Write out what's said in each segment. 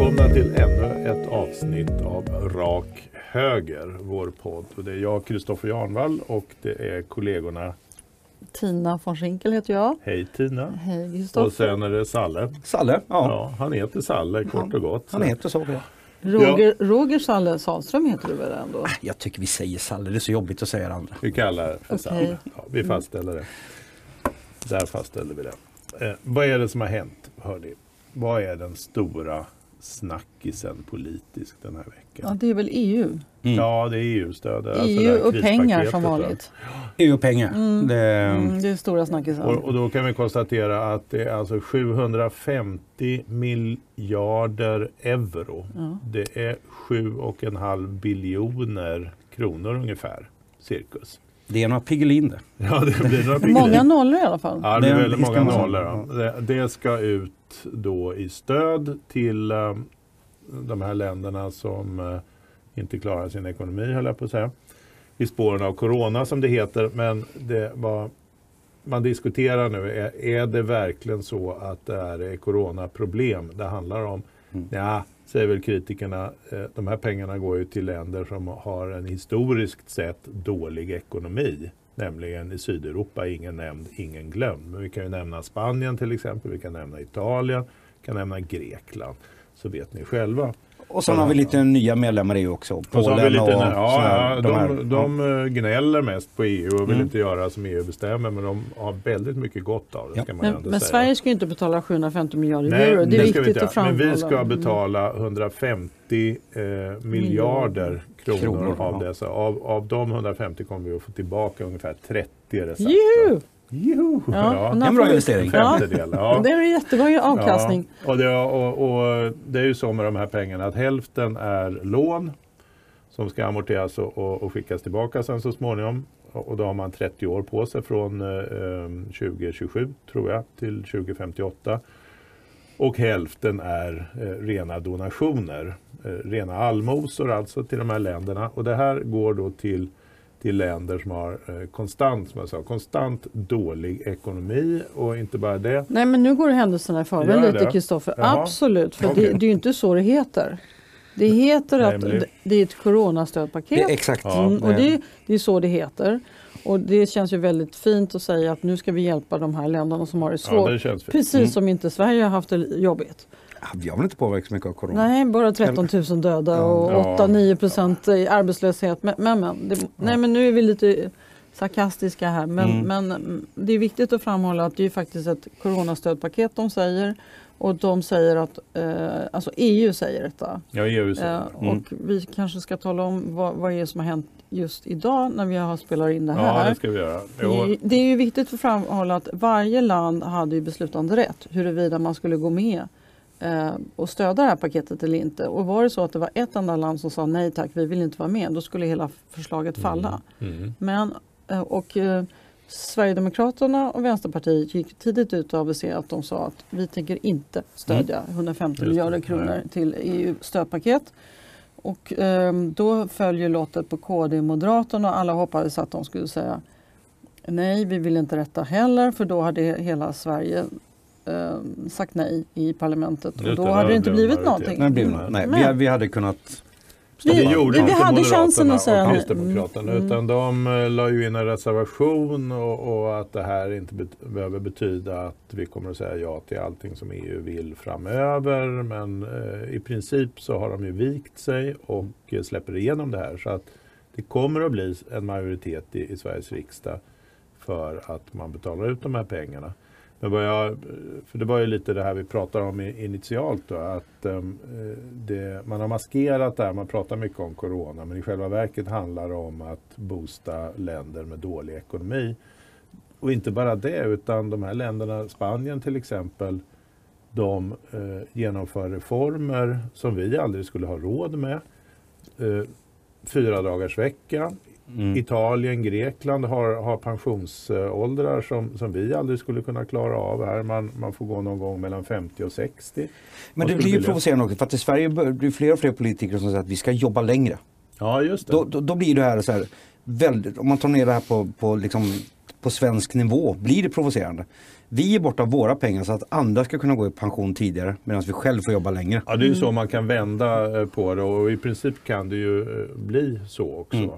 välkomna till ännu ett avsnitt av Rak Höger, vår podd. Och det är jag, Kristoffer Jarnvall och det är kollegorna Tina von Schinkel heter jag. Hej Tina. Hej Kristoffer. Och sen är det Salle. Salle, ja. Ja, han heter Salle kort och gott. Han heter så. Ja. Roger, Roger Salle Sahlström heter du väl ändå? Jag tycker vi säger Salle, det är så jobbigt att säga det andra. Vi kallar det för Okej. Salle. Ja, vi fastställer det. Där fastställer vi det. Eh, vad är det som har hänt? Hörni? Vad är den stora snackisen politiskt den här Ja, veckan? det är väl EU. Mm. Ja, det är EU-stöd. alltså det EU och pengar som va? vanligt. EU-pengar. Det, Mm, det är stora snackisen. Och, och då kan vi konstatera att det är alltså 750 miljarder euro. Ja. Det är 7,5 biljoner kronor ungefär, cirkus. Det är några Piggelin det. Ja, det blir några Många nollor i alla fall. Ja, det är Det- väldigt många nollor. det ska ut då i stöd till eh, de här länderna som eh, inte klarar sin ekonomi, höll jag på att säga. I spåren av corona som det heter. Men det var, man diskuterar nu, är, är det verkligen så att det är coronaproblem det handlar om? Mm. Ja, säger väl kritikerna. Eh, de här pengarna går ju till länder som har en historiskt sett dålig ekonomi. Nämligen i Sydeuropa, ingen nämnd, ingen glömd. Men vi kan ju nämna Spanien till exempel, vi kan nämna Italien, vi kan nämna Grekland. Så vet ni själva. Och sen har vi lite nya medlemmar i EU också. Och Polen lite, och ja, ja, de de, de gnäller mest på EU och vill Mm. inte göra som EU bestämmer men de har väldigt mycket gott av det. Ja. Ska man ju Men, ändå men säga. Sverige ska ju inte betala 750 miljarder Nej, euro. Det är vi viktigt inte att framhålla. Men vi ska Mm. betala 150 eh, miljarder kronor, Kronor, av ja. dessa. Av, av de 150 kommer vi att få tillbaka ungefär 30 recept. Juhu! Ja, Ja. En bra investering. Ja, femtedel. Ja. det är en jättebra avkastning. Ja, och, det, och, och det är ju så med de här pengarna att hälften är lån som ska amorteras och, och, och skickas tillbaka sen så småningom. Och, och då har man 30 år på sig från eh, 2027 tror jag till 2058. Och hälften är eh, rena donationer, eh, rena allmosor alltså till de här länderna. Och det här går då till, till länder som har eh, konstant, som jag sa, konstant dålig ekonomi och inte bara det. Nej men nu går det händelserna i förväg lite det? Kristoffer. Absolut, för Okej. det, det är ju inte så det heter. Det heter att det, det är ett coronastödpaket. Det är exakt. Ja. Mm, och det, det är så det heter. Och det känns ju väldigt fint att säga att nu ska vi hjälpa de här länderna som har det Ja, svårt. det känns fint. Precis Mm. som inte Sverige har haft det jobbigt. Ja, Vi har väl inte påverkats så mycket av corona? Nej, bara 13 000 döda och Ja. 8-9 procent i arbetslöshet. Men, men, men, det, nej, men nu är vi lite sarkastiska här. Men, Mm. men mm, det är viktigt att framhålla att det är faktiskt ett coronastödpaket de säger. Och de säger att, eh, alltså EU säger detta. Ja, EU säger Eh, det. Mm. Och vi kanske ska tala om vad, vad det är som har hänt just idag när vi har spelar in det här. Ja, det ska vi göra. Det är, ju, Jo, det är ju viktigt att framhålla att varje land hade ju beslutande rätt huruvida man skulle gå med eh, och stödja det här paketet eller inte. Och var det så att det var ett enda land som sa nej tack, vi vill inte vara med, då skulle hela förslaget falla. mm. Men, eh, och eh, Sverigedemokraterna och Vänsterpartiet gick tidigt ut och aviserade att de sa att vi tänker inte stödja 150 Just det, miljarder kronor till EU-stödpaket. Och eh, då följer lottet på KD och Moderaterna och alla hoppades att de skulle säga nej, vi vill inte detta heller för då hade hela Sverige eh, sagt nej i parlamentet och då hade det inte blev blivit någonting. Nej, något. Nej, Men- vi, vi hade kunnat... Vi- Det gjorde vi inte hade Moderaterna chansen att säga och nej. Kristdemokraterna Mm. utan de eh, la ju in en reservation och, och att det här inte bet- behöver betyda att vi kommer att säga ja till allting som EU vill framöver. Men eh, i princip så har de ju vikt sig och eh, släpper igenom det här. Så att det kommer att bli en majoritet i, i Sveriges riksdag för att man betalar ut de här pengarna. Men vad jag, för det var ju lite det här vi pratade om initialt då, att ehm, det, man har maskerat det här, man pratar mycket om corona, men i själva verket handlar det om att boosta länder med dålig ekonomi. Och inte bara det, utan de här länderna, Spanien till exempel, de eh, genomför reformer som vi aldrig skulle ha råd med. Eh, fyra dagars vecka. Mm. Italien, Grekland har, har pensionsåldrar som, som vi aldrig skulle kunna klara av här. Man, man får gå någon gång mellan 50 och 60. Men det blir ju provocerande också för att i Sverige blir fler och fler politiker som säger att vi ska jobba längre. Ja, just det. Då, då, då blir det här så här väldigt, om man tar ner det här på, på liksom på svensk nivå blir det provocerande. Vi ger bort av våra pengar så att andra ska kunna gå i pension tidigare medan vi själv får jobba längre. Ja, det är ju så man kan vända eh, på det och i princip kan det ju eh, bli så också. Mm.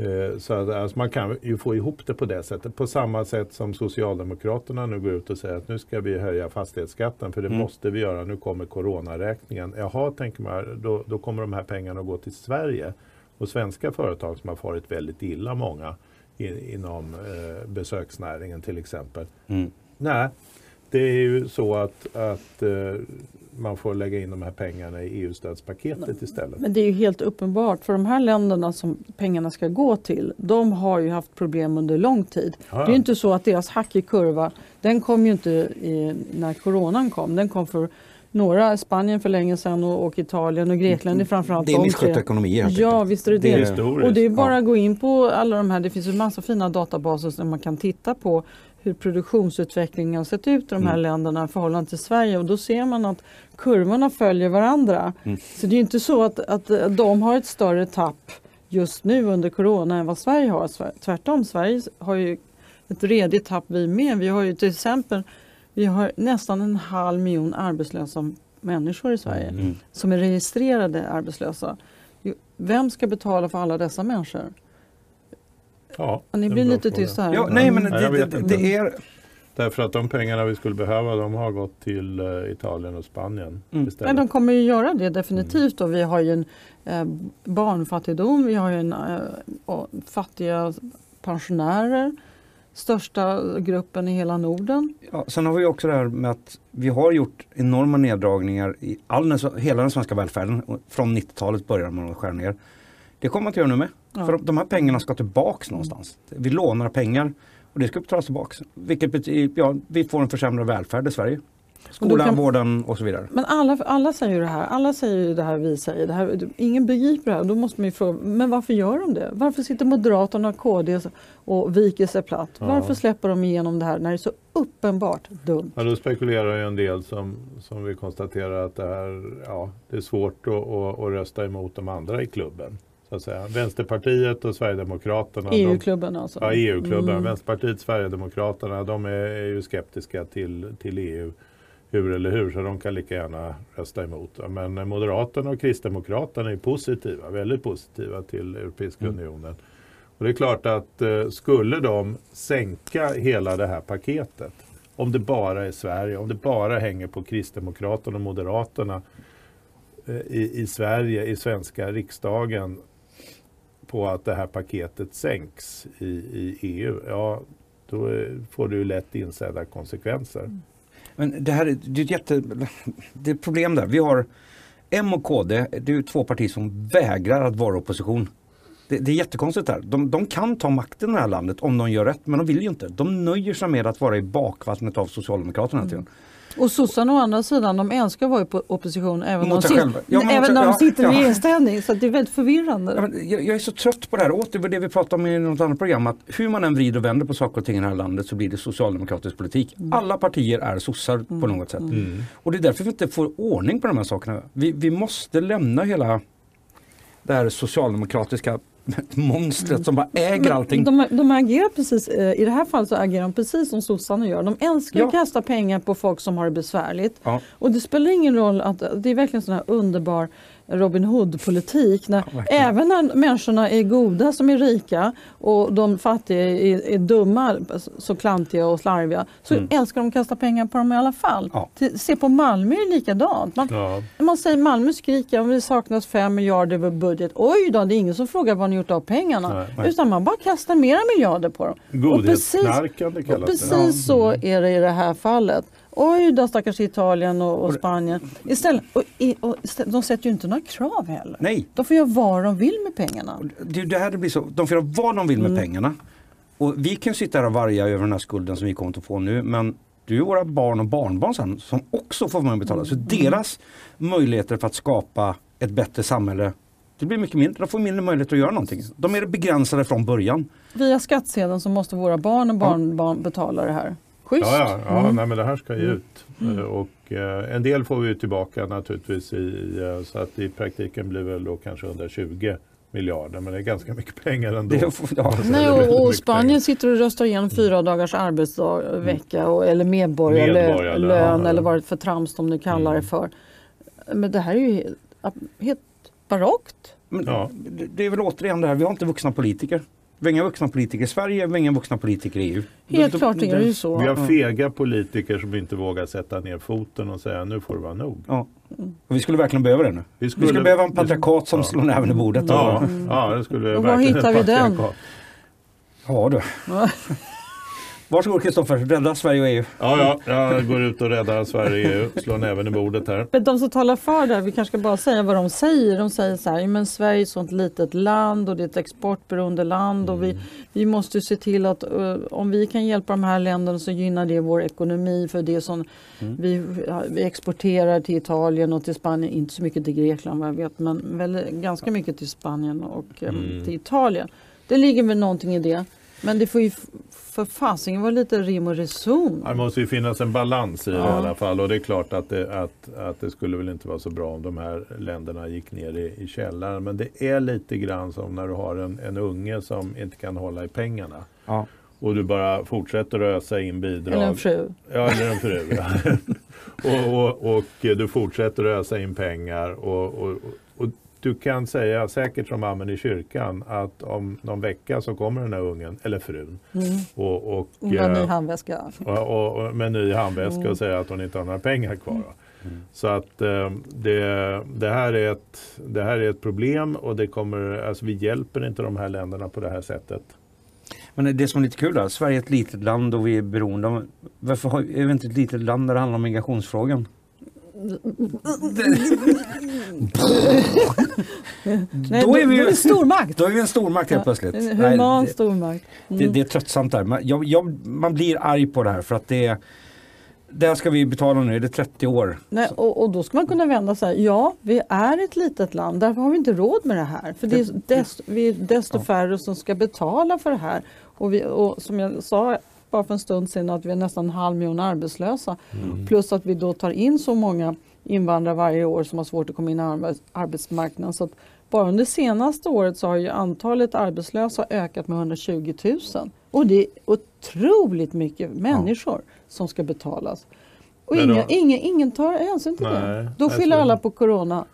Eh, Så att, alltså man kan ju få ihop det på det sättet. På samma sätt som Socialdemokraterna nu går ut och säger att nu ska vi höja fastighetsskatten för det Mm. måste vi göra. Nu kommer coronaräkningen. Jaha, tänker man, då, då kommer de här pengarna att gå till Sverige. Och svenska företag som har farit väldigt illa, många i, inom eh, besöksnäringen till exempel. Mm. Nej, det är ju så att, att eh, man får lägga in de här pengarna i EU-stödspaketet istället. Men det är ju helt uppenbart, för de här länderna som pengarna ska gå till, de har ju haft problem under lång tid. Ja. Det är ju inte så att deras hackig kurva, den kom ju inte i, när coronan kom. Den kom för några, Spanien för länge sedan och, och Italien och Grekland. Det är framförallt Det är misskötta ekonomier Ja, visst är det Det det. är. Och det är bara Ja. att gå in på alla de här, det finns ju massa fina databaser där man kan titta på hur produktionsutvecklingen har sett ut i de här Mm. länderna i förhållande till Sverige och då ser man att kurvorna följer varandra. Mm. Så det är inte så att, att de har ett större tapp just nu under corona än vad Sverige har. Tvärtom, Sverige har ju ett redigt tapp vi med. Vi har ju till exempel vi har nästan en halv miljon arbetslösa människor i Sverige Mm. som är registrerade arbetslösa. Vem ska betala för alla dessa människor? Ja, Ja, Ni blir lite tysta här. Ja, nej men det, det, det, det är... Därför att de pengarna vi skulle behöva de har gått till eh, Italien och Spanien Mm. Men de kommer ju göra det definitivt. Och vi har ju en eh, barnfattigdom, vi har ju en, eh, och fattiga pensionärer. Största gruppen i hela Norden. Ja, sen har vi också det här med att vi har gjort enorma neddragningar i all den, hela den svenska välfärden. Och Från 90-talet började man skära ner. Det kommer man att göra nu med. Ja. För de här pengarna ska tillbaks någonstans. Vi lånar pengar och det ska betalas tillbaks. Vilket betyder, ja, vi får en försämrad välfärd i Sverige. Skolan, kan- vården och så vidare. Men alla, alla säger ju det här. Alla säger ju det här vi säger. Det här, ingen begriper det här. Då måste man ju fråga, men varför gör de det? Varför sitter Moderaterna och KD och viker sig platt? Ja. Varför släpper de igenom det här när det är så uppenbart dumt? Ja, då spekulerar ju en del som, som vi konstaterar att det, här, ja, det är svårt att, att, att rösta emot de andra i klubben. Så att säga. Vänsterpartiet och Sverigedemokraterna. de, EU-klubben alltså. ja, EU-klubben. Mm. Vänsterpartiet, Sverigedemokraterna, de är, är ju skeptiska till, till EU. Hur eller hur, så de kan lika gärna rösta emot. Men Moderaterna och Kristdemokraterna är positiva, väldigt positiva till Europeiska Mm. unionen. Och det är klart att eh, skulle de sänka hela det här paketet, om det bara är Sverige, om det bara hänger på Kristdemokraterna och Moderaterna eh, i, i Sverige, i svenska riksdagen, på att det här paketet sänks i, i EU, ja då får ju lätt insedda konsekvenser. Men det här är, det är ett jätte... Det är ett problem där. Vi har M och KD, det är två partier som vägrar att vara opposition. Det, det är jättekonstigt där. De, de kan ta makten i det här landet om de gör rätt, men de vill ju inte. De nöjer sig med att vara i bakvattnet av Socialdemokraterna tiden. Och sossarna å andra sidan, de älskar att vara i po- opposition även, Mot de, sit-. Ja, även när de ja, sitter i ja. regeringsställning. Så att det är väldigt förvirrande. Ja, men jag, jag är så trött på det här, åter det vi pratade om i något annat program, att hur man än vrider och vänder på saker och ting i det här landet så blir det socialdemokratisk politik. Alla partier är sossar på något sätt. Mm. Och det är därför vi inte får ordning på de här sakerna. Vi, vi måste lämna hela det här socialdemokratiska monstret som bara äger allting. De, de agerar precis, eh, I det här fallet så agerar de precis som sossarna gör. De älskar Ja. att kasta pengar på folk som har det besvärligt. Ja. Och det spelar ingen roll att det är verkligen sån här underbar Robin Hood-politik. När, Ja, även när människorna är goda som är rika och de fattiga är, är dumma, så klantiga och slarviga, så Mm. älskar de att kasta pengar på dem i alla fall. Ja. Se på Malmö är likadant. Man, Ja. man säger Malmö skriker om det saknas fem miljarder över budget. Oj då, det är ingen som frågar vad ni gjort av pengarna. Nej, nej. Utan man bara kastar mera miljarder på dem. Och precis, Godhetsknarkande och kallas det. precis så är det i det här fallet. Oj då stackars Italien och, och Spanien. Istället, och, och istället, de sätter ju inte några krav heller. Nej, De får göra vad de vill med pengarna. det det här det blir så. De får göra vad de vill med Mm. pengarna. Och vi kan sitta här och varga över den här skulden som vi kommer att få nu. Men det är våra barn och barnbarn sen som också får vara med och betala. Så deras möjligheter för att skapa ett bättre samhälle det blir mycket mindre. De får mindre möjlighet att göra någonting. De är begränsade från början. Via skattsedeln så måste våra barn och barnbarn betala det här. Schysst! Ja, ja, ja Mm. nej, men det här ska ju Mm. ut. Eh, Och eh, en del får vi ju tillbaka naturligtvis. I, eh, så att i praktiken blir väl då kanske 120 miljarder, men det är ganska mycket pengar ändå. Det, ja. Nej, det är väldigt och, och Spanien pengar. sitter och röstar igenom fyra dagars arbetsdag, vecka och, eller medborgarlön ja. eller vad det för trams de nu kallar det Mm. för. Men det här är ju helt, helt barockt. Men Ja. det, det är väl återigen det här, vi har inte vuxna politiker. Vi har inga vuxna politiker i Sverige, vi har inga vuxna politiker i EU. Helt Då- klart då- är det ju så. Vi har fega politiker som inte vågar sätta ner foten och säga nu får det vara nog. Ja. Och vi skulle verkligen behöva det nu. Vi Vi skulle behöva en patriarkat som Ja. slår näven i bordet. Ja, ja, det skulle Och var verkligen hittar vi den? ja du. Varsågod Kristoffer, rädda Sverige och EU. Ja, ja, jag går ut och räddar Sverige och EU, slår näven i bordet här. Men de som talar för det här, vi kanske ska bara säga vad de säger. De säger så här, men Sverige är ett sånt litet land och det är ett exportberoende land och vi, vi måste se till att eh, om vi kan hjälpa de här länderna så gynnar det vår ekonomi för det som vi, ja, vi exporterar till Italien och till Spanien, inte så mycket till Grekland vad jag vet, men väl ganska mycket till Spanien och eh, Mm. till Italien. Det ligger väl någonting i det. Men det får ju för fasingen vara lite rim och reson. Det måste ju finnas en balans i det i alla fall och det är klart att det, att, att det skulle väl inte vara så bra om de här länderna gick ner i, i källaren. Men det är lite grann som när du har en, en unge som inte kan hålla i pengarna. Ja. Och du bara fortsätter ösa in bidrag. Eller en fru. Ja, eller en fru. Och, och, och du fortsätter ösa in pengar. Och, och du kan säga säkert som amen i kyrkan att om någon vecka så kommer den här ungen, eller frun, Mm. och, och, en ny eh, handväska. och, och, och med ny handväska Mm. och säga att hon inte har några pengar kvar. Så att eh, det, det, här är ett, det här är ett problem och det kommer, alltså vi hjälper inte de här länderna på det här sättet. Men det som är lite kul då, Sverige är ett litet land och vi är beroende av... Varför har, är vi inte ett litet land när det handlar om migrationsfrågan? Nej, då är vi då ju en stormakt. då är vi en stormakt helt Ja, plötsligt. En human det, stormakt. det, Mm. det är tröttsamt där. Man, jag, jag, man blir arg på det här för att det det här ska vi betala nu, det är 30 år. Nej, och, och då ska man kunna vända sig. Ja, vi är ett litet land. Därför har vi inte råd med det här. För det är desto, vi är desto färre som ska betala för det här. Och, vi, och som jag sa bara för en stund sedan att vi är nästan en halv miljon arbetslösa. Plus att vi då tar in så många invandrare varje år som har svårt att komma in i arbets- arbetsmarknaden. Så bara under senaste året så har ju antalet arbetslösa ökat med 120 000. Och det är otroligt mycket människor som ska betalas. Och då- ingen, ingen, ingen tar hänsyn till Nej, det. Då alltså- skyller alla på corona.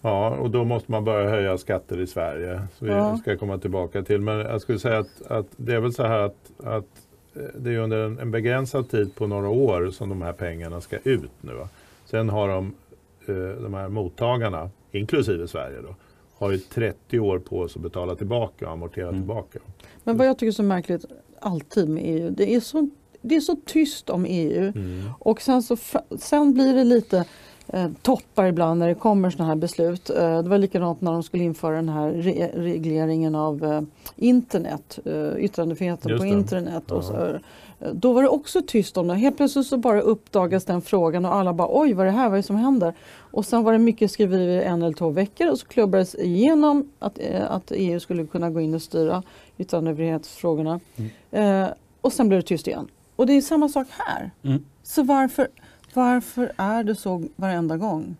Ja, och då måste man börja höja skatter i Sverige. Så vi Ja. ska komma tillbaka till. Men jag skulle säga att, att det är väl så här att, att det är under en, en begränsad tid på några år som de här pengarna ska ut nu. va. Sen har de, eh, de här mottagarna, inklusive Sverige då, har ju 30 år på sig att betala tillbaka och amortera Mm. tillbaka. Men vad jag tycker är så märkligt alltid med EU, det är så, det är så tyst om EU. Mm. Och sen, så, sen blir det lite toppar ibland när det kommer sådana här beslut. Eh, det var likadant när de skulle införa den här re regleringen av eh, internet, eh, yttrandefriheten på internet. Och så, eh, då var det också tyst om det. Helt plötsligt så bara uppdagas den frågan och alla bara oj vad är det här, vad är det som händer? Och sen var det mycket skriverier en eller två veckor och så klubbades igenom att, eh, att EU skulle kunna gå in och styra yttrandefrihetsfrågorna. Eh, och sen blev det tyst igen. Och det är samma sak här. Mm. Så varför, varför är det så varenda gång?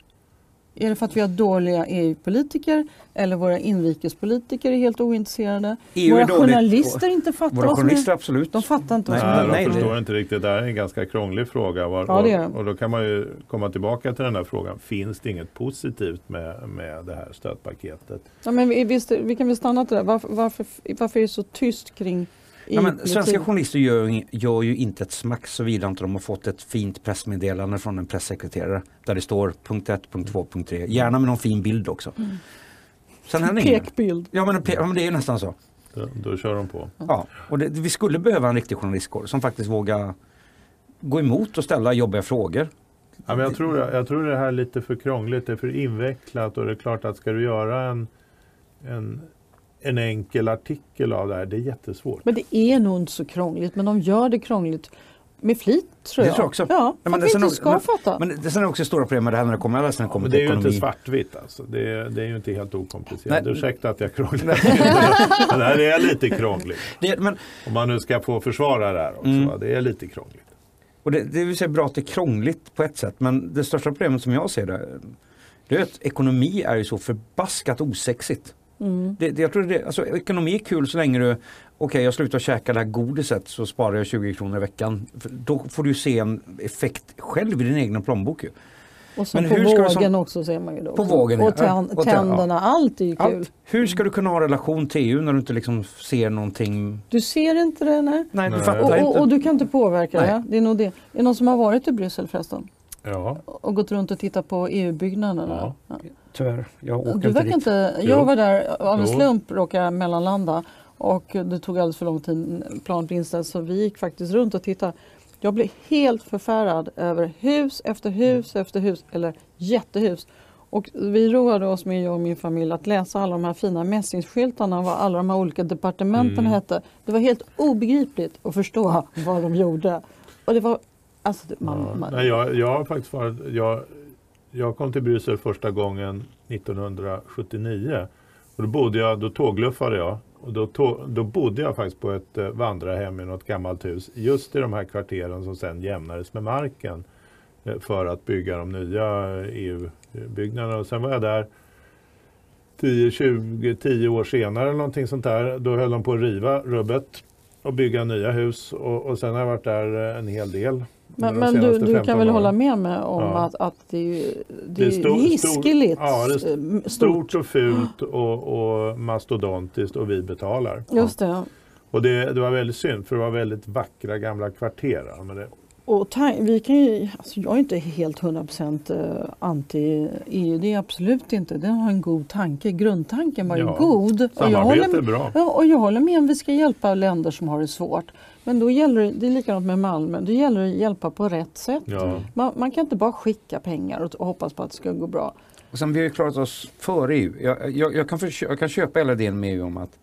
Är det för att vi har dåliga EU-politiker eller våra inrikespolitiker är helt ointresserade? EU våra journalister inte fattar Våra vad som journalister absolut. De fattar inte vad som Nej, händer. de nej, förstår inte riktigt. Det här är en ganska krånglig fråga. Var, Ja, det är och då kan man ju komma tillbaka till den här frågan. Finns det inget positivt med, med det här stödpaketet? Ja, men vi, visst, vi kan väl stanna till det. Varför, varför, varför är det så tyst kring Ja, men svenska journalister gör, gör ju inte ett smack såvida inte de har fått ett fint pressmeddelande från en pressekreterare där det står punkt 1, punkt 2, punkt 3. Gärna med någon fin bild också. Sen händer. Pekbild. Ja men, pe- ja men det är ju nästan så. Då, då kör de på. Ja. Och det, vi skulle behöva en riktig journalistkår som faktiskt vågar gå emot och ställa jobbiga frågor. Ja, men jag, tror, jag tror det här är lite för krångligt, det är för invecklat och det är klart att ska du göra en, en, en enkel artikel av det här, det är jättesvårt. Men det är nog inte så krångligt, men de gör det krångligt med flit tror Det jag. tror jag också. Ja, Ja, men det- sen ska men- fatta. Men det, sen är det också stora problem med det här när det kommer, alla när det kommer till det är ju ekonomi. inte svartvitt alltså. Det är, det är ju inte helt okomplicerat. Nej. Ursäkta att jag krånglar. men det här är lite krångligt. Det, men, Om man nu ska få försvara det här också. Mm. Det är lite krångligt. och det, det vill säga bra att det är krångligt på ett sätt men det största problemet som jag ser det, det är att ekonomi är ju så förbaskat osexigt. Mm. Det, det, jag tror det, alltså, ekonomi är kul så länge du, okej okay, jag slutar käka det här godiset så sparar jag 20 kronor i veckan. För då får du se en effekt själv i din egna plånbok. Ju. Och så Men på hur ska du vågen som- också ser man ju då. På vågen, ja. och tän- Och tän- tänderna, allt är ju kul. Allt. Hur ska du kunna ha relation till EU när du inte liksom ser någonting? Du ser inte det, nej. Nej, du Nej. fattar Och, inte. och, och du kan inte påverka Nej. det. Det är nog det. Är det någon som har varit i Bryssel förresten? Ja, Och gått runt och tittat på EU-byggnaderna? Ja. Tyvärr, jag åker Du inte dit. inte... Jo. Jag var där av en slump, råkade jag mellanlanda. Och det tog alldeles för lång tid, planet blev inställt, så vi gick faktiskt runt och tittade. Jag blev helt förfärad över hus efter hus efter hus, eller jättehus. Och vi roade oss med, jag och min familj, att läsa alla de här fina mässingsskyltarna, vad alla de här olika departementen Mm. hette. Det var helt obegripligt att förstå vad de gjorde. Och det var... Alltså, man, ja. man, Nej, jag, jag har faktiskt varit, jag, jag kom till Bryssel första gången 1979. Och då, bodde jag, då tågluffade jag. Och då, då bodde jag faktiskt på ett eh, vandrarhem i något gammalt hus. Just i de här kvarteren som sen jämnades med marken. Eh, för att bygga de nya eh, e EU-byggnaderna. Och sen var jag där 10, 20, 10 år senare eller någonting sånt där. Då höll de på att riva rubbet och bygga nya hus. Och, och sen har jag varit där en hel del. Men, men du, du 15 kan väl åren. hålla med mig om Ja. att, att det är, ju- det Det är stor- hiskeligt ja, det är eh, stort. Och fult och, och mastodontiskt och vi betalar. Just det. Och det, det var väldigt synd för det var väldigt vackra gamla kvarter. Men det, Och vi kan ju, alltså jag är inte helt 100% eh, anti-EU, det är jag absolut inte. Den har en god tanke. Grundtanken var ju Ja, god. Och jag, håller, är bra. ja, och jag håller med om vi ska hjälpa länder som har det svårt. Men då gäller det, det är likadant med Malmö, då gäller det att hjälpa på rätt sätt. Ja. Man, man kan inte bara skicka pengar och, och hoppas på att det ska gå bra. Och sen vi har ju klarat oss före EU. Jag, jag, jag, kan försö- jag kan köpa hela idén med EU om att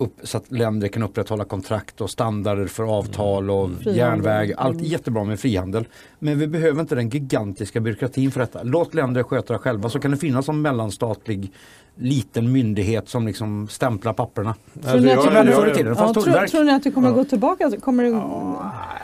upp, så att länder kan upprätthålla kontrakt och standarder för avtal och Frihandel. järnväg. Allt är Mm. jättebra med frihandel. Men vi behöver inte den gigantiska byråkratin för detta. Låt länder sköta det själva så kan det finnas en mellanstatlig liten myndighet som liksom stämplar papperna. Tror ni att hade kommer- tiden. Ja, tror, tror ni att kommer Ja. gå tillbaka? Kommer det,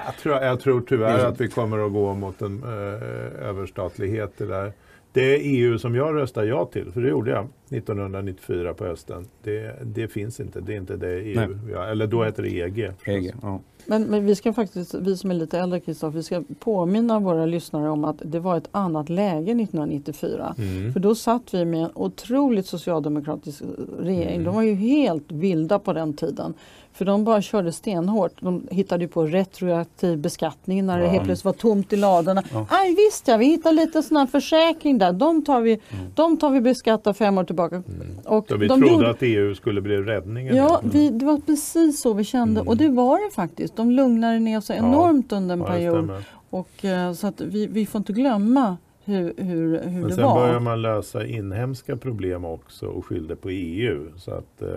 Jag, tror, jag tror tyvärr att vi kommer att gå mot en eh, överstatlighet. Det, där. Det EU som jag röstade ja till, för det gjorde jag 1994 på hösten, det, det finns inte. Det är inte det EU, har- eller då heter det EG. EG, ja. Men, men vi ska faktiskt, vi som är lite äldre Kristoffer, vi ska påminna våra lyssnare om att det var ett annat läge 1994. Mm. För då satt vi med en otroligt socialdemokratisk regering. Mm. De var ju helt vilda på den tiden. För de bara körde stenhårt. De hittade ju på retroaktiv beskattning när det Ja. helt plötsligt var tomt i ladorna. Ja. Aj visst ja, vi hittar lite sån här försäkring där. De tar vi, de tar vi beskatta fem år tillbaka. Och Så vi de trodde gjorde- att EU skulle bli räddningen. Ja, vi, det var precis så vi kände Mm. och det var det faktiskt. De lugnade ner sig Ja. enormt under en det period. Och, eh, så att vi, vi får inte glömma hur, hur, hur Men det sen börjar man lösa inhemska problem också och skyllde på EU. Så att eh,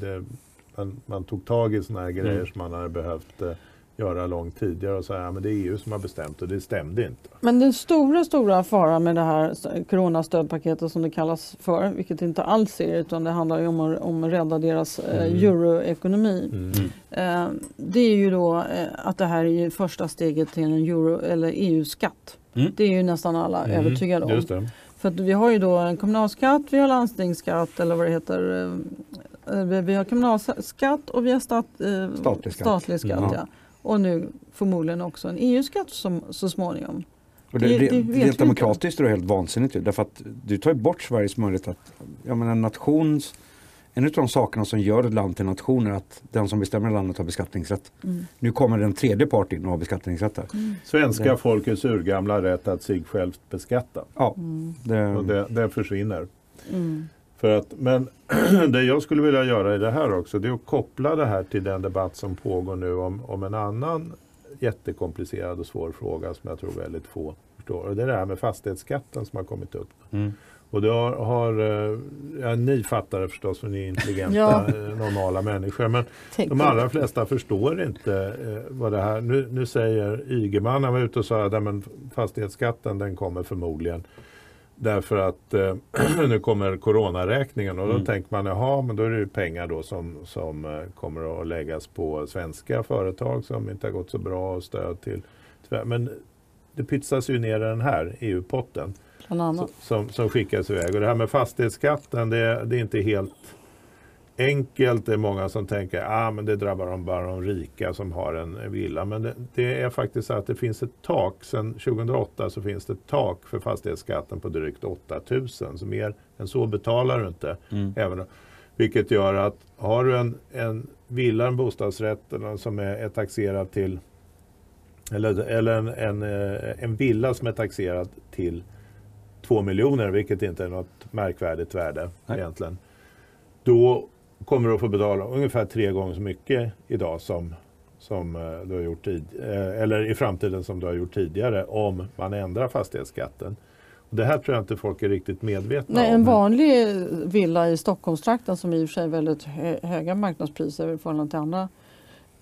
det, man, man tog tag i sådana här grejer Mm. som man hade behövt eh, göra långt tidigare och säga att det är EU som har bestämt och det stämde inte. Men den stora, stora faran med det här coronastödpaketet som det kallas för, vilket det inte alls är, utan det handlar ju om att, om att rädda deras eh, Mm. euroekonomi. Mm. Eh, det är ju då eh, att det här är ju första steget till en euro eller EU-skatt. Mm. Det är ju nästan alla Mm, övertygade om. Just det. För att vi har ju då en kommunalskatt, vi har landstingsskatt eller vad det heter. Eh, Vi, har kommunalskatt och vi har stat, eh, Statlig skatt. statlig skatt Mm. ja. Och nu förmodligen också en EU-skatt som, så småningom. Och det, Det- det, rent inte. demokratiskt är det helt vansinnigt. Därför att du tar ju bort Sveriges möjlighet att, jag menar en nations, en av de sakerna som gör ett land till nation är att den som bestämmer landet har beskattningsrätt. Mm. Nu kommer en tredje part in och har beskattningsrätt där. Svenska Det- folkets urgamla rätt att sig självt beskatta. Ja, Mm. det, Och det, det försvinner. Mm. För att, men det jag skulle vilja göra i det här också det är att koppla det här till den debatt som pågår nu om, om en annan jättekomplicerad och svår fråga som jag tror väldigt få förstår. Och det är det här med fastighetsskatten som har kommit upp. mm. Och det har, har eh, ja, ni fattar det förstås för ni är intelligenta Ja. eh, normala människor. Men Tänk de allra flesta förstår inte eh, vad det här, nu, nu säger Ygeman, han var ute och sa att men fastighetsskatten den kommer förmodligen därför att eh, nu kommer coronaräkningen och då Mm. tänker man jaha men då är det ju pengar då som, som eh, kommer att läggas på svenska företag som inte har gått så bra och stöd till. Men det pytsas ju ner i den här EU-potten. Annat. som, som skickas iväg. Och det här med fastighetsskatten, det, det är inte helt enkelt. Det är många som tänker att ah, men det drabbar de bara de rika som har en villa. Men det, det, är faktiskt så att det finns ett tak. Sedan 2008 så finns det ett tak för fastighetsskatten på drygt 8000. Så mer än så betalar du inte. Mm. Även, vilket gör att har du en, en villa, en bostadsrätt som är, är taxerad till eller, eller en, en, eh, en villa som är taxerad till 2 miljoner, vilket inte är något märkvärdigt värde Nej. egentligen. Då kommer att få betala ungefär tre gånger så mycket idag som, som eh, du har gjort tid, eh, eller i framtiden som du har gjort tidigare om man ändrar fastighetsskatten. Det här tror jag inte folk är riktigt medvetna Nej, om. en vanlig villa i Stockholmstrakten som i och för sig är väldigt hö höga marknadspriser i förhållande till andra eh,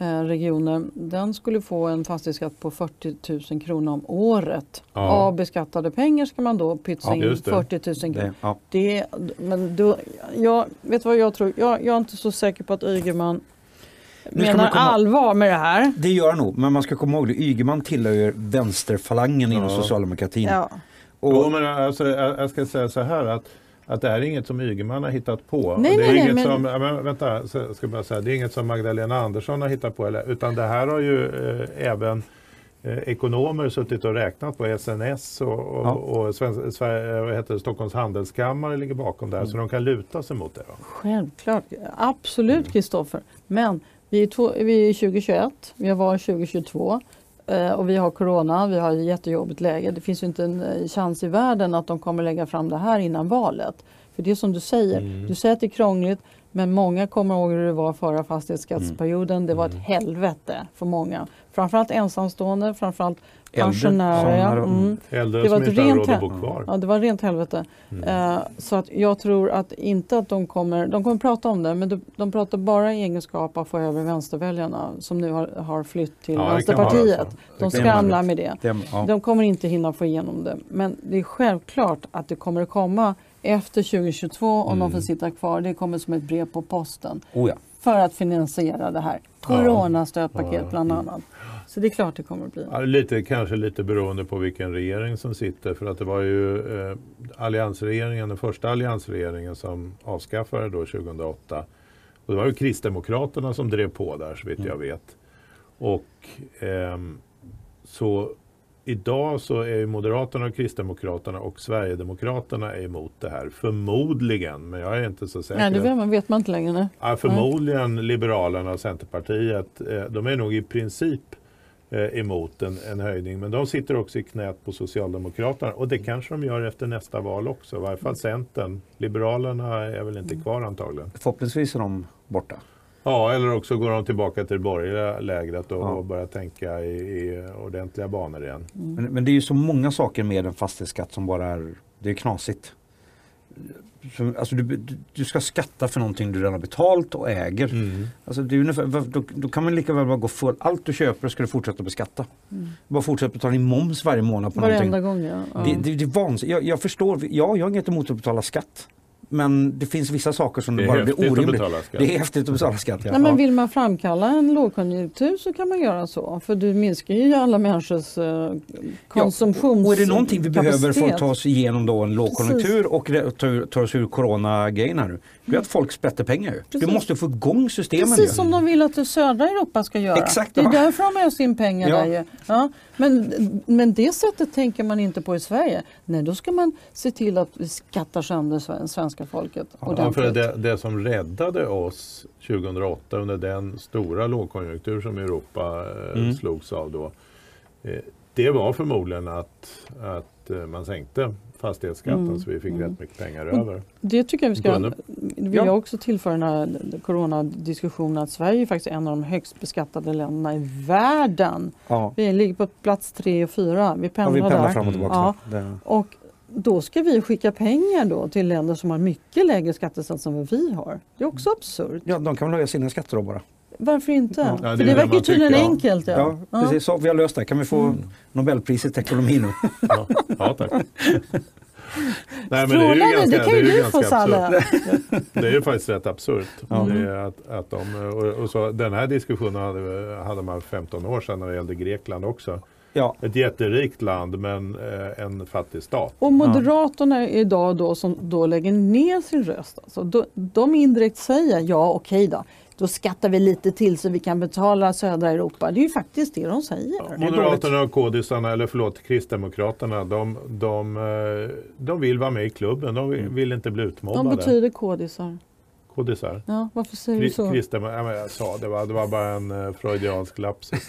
regioner. Den skulle få en fastighetsskatt på 40 000 kronor om året. Ja. Av beskattade pengar ska man då pytsa Ja, in just det. 40 000 kronor. Det, ja. Det, men då, jag, vet vad jag tror? Jag, jag är inte så säker på att Ygeman menar komma- allvar med det här. det gör han nog, men man ska komma ihåg det. Ygeman tillhör ju vänsterfalangen inom socialdemokratin. Ja. Och, Jo, men alltså, jag, jag ska säga så här att, att det här är inget som Ygeman har hittat på. Nej, det är nej, inget som, ja, men, vänta, så jag ska bara säga, det är inget som Magdalena Andersson har hittat på. Eller, utan det här har ju eh, även eh, ekonomer suttit och räknat på. SNS och, och, Ja. och Svensk, Sverige, vad heter det, Stockholms handelskammare ligger bakom det här. Så Mm. de kan luta sig mot det. Då. Självklart, absolut Kristoffer. Men vi är, två, vi är 2021, vi har varit 2022 eh, och vi har corona, vi har ett jättejobbigt läge. Det finns ju inte en eh, chans i världen att de kommer lägga fram det här innan valet. För det är som du säger, Mm. du säger att det är krångligt men många kommer ihåg hur det var förra fastighetsskattsperioden. Det var ett Mm. helvete för många. Framförallt ensamstående, framförallt pensionärer. har- Mm. Äldre Det var som ett inte har rent råd att bo kvar. Ja, det var rent helvete. Mm. Eh, så att jag tror att inte att de kommer, de kommer prata om det, men de, de pratar bara i egenskap av att få över vänsterväljarna som nu har, har flytt till Ja, Vänsterpartiet. De skramlar med det. det, ja. De kommer inte hinna få igenom det. Men det är självklart att det kommer att komma efter 2022 om de Mm. får sitta kvar. Det kommer som ett brev på posten Oh, ja. för att finansiera det här. Coronastödpaket Ja. bland annat. Så det är klart det kommer att bli. Ja, lite, kanske lite beroende på vilken regering som sitter. För att det var ju eh, alliansregeringen, den första alliansregeringen som avskaffade då 2008. Och det var ju Kristdemokraterna som drev på där så vitt Mm. jag vet. Och ehm, så idag så är Moderaterna, och Kristdemokraterna och Sverigedemokraterna emot det här. Förmodligen, men jag är inte så säker. Nej, det vet man, vet man inte längre. Ja, förmodligen Liberalerna och Centerpartiet. Eh, de är nog i princip eh, emot en, en höjning. Men de sitter också i knät på Socialdemokraterna. Och det kanske de gör efter nästa val också. I varje fall Centern. Liberalerna är väl inte kvar antagligen. Förhoppningsvis är de borta. Ja, eller också går de tillbaka till det borgerliga lägret och, Ja. och börjar tänka i, i ordentliga banor igen. Men, men det är ju så många saker med en fastighetsskatt som bara är, det är knasigt. Så, alltså du, du, ska skatta för någonting du redan har betalt och äger. Mm. Alltså det är ungefär, då, då kan man lika väl bara gå full, allt du köper ska du fortsätta beskatta. Bara fortsätta betala in moms varje månad på någonting. Varenda gång ja. ja. Det, det, det är vansinnigt. Jag, jag förstår, ja jag har inget emot att betala skatt. Men det finns vissa saker som Det bara blir orimligt. Det är häftigt att betala skatt. Ja. Nej, men Ja. vill man framkalla en lågkonjunktur så kan man göra så. För du minskar ju alla människors eh, konsumtions... Och är det någonting vi behöver för att ta oss igenom då en lågkonjunktur och re- ta, ta oss ur corona-grejen här nu. Det är att folk sprätter pengar ju. Du Precis. måste få igång systemen. Precis som de vill att det södra Europa ska göra. Exakt, det är därför de öser in pengar Ja. där ju. Ja, men, men det sättet tänker man inte på i Sverige. Nej, då ska man se till att vi skattar sönder sve- svenska folket Ja, för det, det som räddade oss 2008 under den stora lågkonjunktur som Europa eh, Mm. slogs av då. Eh, det var förmodligen att, att eh, man sänkte fastighetsskatten Mm, så vi fick mm. rätt mycket pengar Och- över. Det tycker jag vi ska vill Ja. jag också tillföra den här coronadiskussionen att Sverige är faktiskt en av de högst beskattade länderna i världen. Ja. Vi ligger på plats tre och fyra. Vi Ja, pendlar, vi pendlar där. fram och tillbaka. Ja. Och då ska vi skicka pengar då till länder som har mycket lägre skattesats än vad vi har. Det är också absurt. Ja, de kan väl höja sina skatter då bara. Varför inte? Ja. Det är För det det verkar tydligen tycker, ja. enkelt. Ja. Ja, Ja. precis. Så, vi har löst det. Kan vi få Mm. Nobelpriset i ekonomi nu? Ja, ja tack. Nej, Fråga ju nu, det kan ju det är du ganska få Salle. Det är ju faktiskt rätt absurt. Det är att, att de, och, och så, den här diskussionen hade, hade man för 15 år sedan när det gällde Grekland också. Ja. ett jätterikt land men eh, en fattig stat. Och Moderaterna idag då som då lägger ner sin röst, alltså, då, de indirekt säger ja okej då, då skattar vi lite till så vi kan betala södra Europa. Det är ju faktiskt det de säger. Moderaterna och kodisarna, eller förlåt Kristdemokraterna, de, de, eh, de vill vara med i klubben. De vill, vill inte bli De utmobbade. betyder kodisar. Kodisar. Ja, varför säger du så? Kristdemo- ja, men jag sa det, var, det var bara en uh, freudiansk lapsus.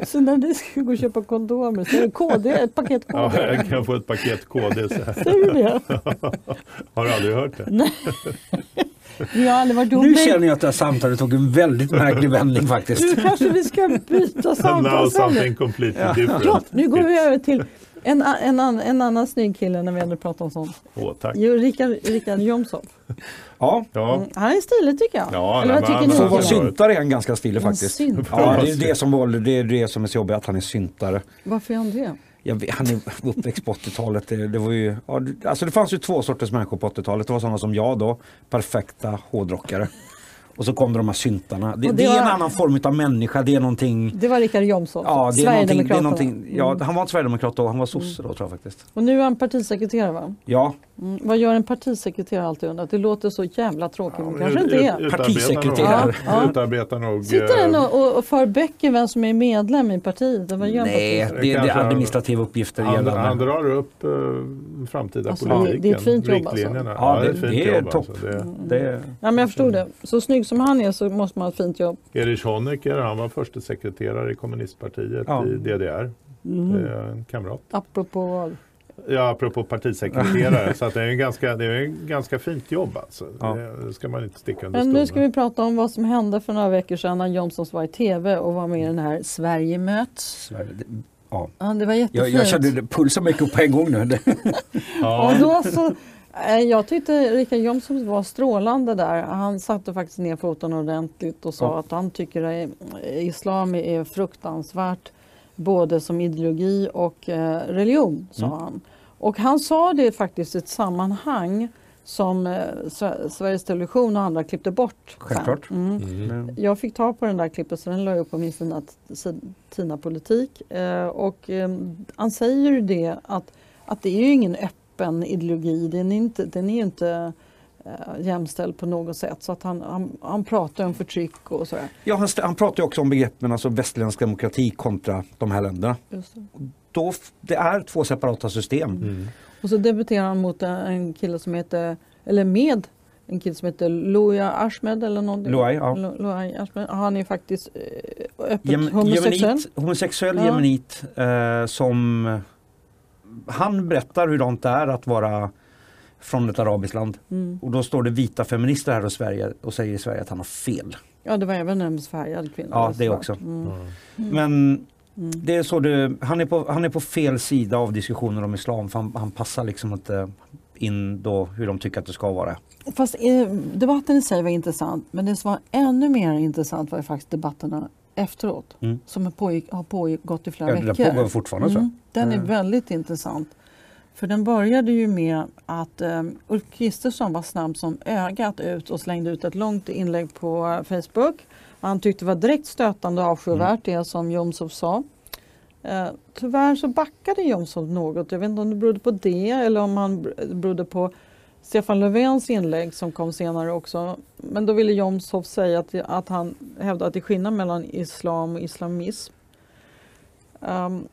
Så när du ska gå och köpa kondomer så är det KD, ett paket KD. Ja, jag kan få ett paket kodis. Säger du det? Har du aldrig hört det? Vi har aldrig varit ihop. Nu Nej, känner jag att det här samtalet tog en väldigt märklig vändning faktiskt. Nu kanske vi ska byta Now samtal. something completely different. Ja, nu går vi över till en, en, en annan snygg kille när vi ändå pratar om sånt. Åh, tack. Jo, Rickard, Rickard Jomshof. Ja, Ja, Mm, Han är stilig tycker jag. Ja, Eller vad tycker ni? han- för att vara syntare är han ganska stilig faktiskt. Ja, det är det som, var, det är det som är så jobbigt, att han är syntare. Varför är han det? Jag vet, han är uppväxt på 80-talet. Det, det, var ju, alltså det fanns ju två sorters människor på 80-talet. Det var sådana som jag då, perfekta hårdrockare. Och så kom de här syntarna. Det, det, det är en var- annan form av människa. Det är någonting... Det var Rickard Jomshof, Ja, det är någonting, det är Sverigedemokraterna. någonting ja, Mm. han var inte sverigedemokrat då, han var sosse då tror jag faktiskt. Och nu är han partisekreterare va? Ja, Mm. Vad gör en partisekreterare alltid undrat? Det låter så jävla tråkigt, men men kanske ut- inte är. Partisekreterare. nog- Ja, ja. Utarbetar nog... Sitter den eh, och, och för böcker vem som är medlem i partiet? Vad gör nej, det, det är administrativa uppgifter Han, han drar upp eh, framtida Alltså, det är- politiken. det är ett fint jobb alltså. Ja, Ja, det är ett fint det är jobb. topp. Alltså. Det, Det, Ja, men jag förstod det. Så snygg som han är så måste man ha ett fint jobb. Erich Honecker, han var förste sekreterare i kommunistpartiet Ja. i DDR. Mm. Det är en kamrat. Apropå vad? Ja, apropå partisekreterare. så att det är en ganska, det är en ganska fint jobb alltså. Ja. Det ska man inte sticka under Men nu ska vi prata om vad som hände för några veckor sedan när Johnsons var i TV och var med i den här Sverige möts. Sverige, det, ja. Ja, det var jag, jättefint. jag kände det, pulsen gick upp på en gång nu. Ja. Och då så, jag tyckte Richard Jomshof var strålande där. Han satte faktiskt ner foten ordentligt och sa Ja. att han tycker att islam är fruktansvärt både som ideologi och eh, religion, sa Mm. han. Och han sa det faktiskt i ett sammanhang som eh, Sve- Sveriges Television och andra klippte bort. Självklart. Mm. Mm. Jag fick ta på den där klippet så den la jag upp på min Sina, Tina politik. Eh, och han säger ju det att, att det är ju ingen öppen ideologi. Den är inte, den är inte eh, jämställd på något sätt. Så att han, han, han pratar om förtryck och sådär. ja, han, han pratar också om begreppen alltså västerländsk demokrati kontra de här länderna. Just det. Då, det är två separata system. Mm. Och så debuterar han mot en, en kille som heter, eller med en kille som heter Louia Ahmed eller någonting. Luai, ja. Lo- Luai Ahmed. Han är faktiskt eh, öppet Jem, homosexuell. jemenit, homosexuell Ja. jemenit eh, som han berättar hur det är att vara från ett arabiskt land. Mm. Och då står det vita feminister här i Sverige och säger i Sverige att han har fel. Ja, det var även en färgad kvinna. Ja, det också. Mm. Ja. Men Mm. det är så det, han, är på, han är på fel sida av diskussioner om islam för han, han passar liksom inte in då hur de tycker att det ska vara. Fast eh, debatten i sig var intressant men det som var ännu mer intressant var ju faktiskt debatterna efteråt Mm. som pågick, har pågått i flera Ja, veckor. där pågår fortfarande. Mm, den är Mm. väldigt intressant. För den började ju med att eh, Ulf Kristersson var snabb som ögat ut och slängde ut ett långt inlägg på eh, Facebook. Han tyckte det var direkt stötande och avskyvärt det som Jomshof sa. Eh, tyvärr så backade Jomshof något. Jag vet inte om det berodde på det eller om han berodde på Stefan Löfvens inlägg som kom senare också. Men då ville Jomshof säga att, att han hävdade att det är skillnad mellan islam och islamism. Ehm,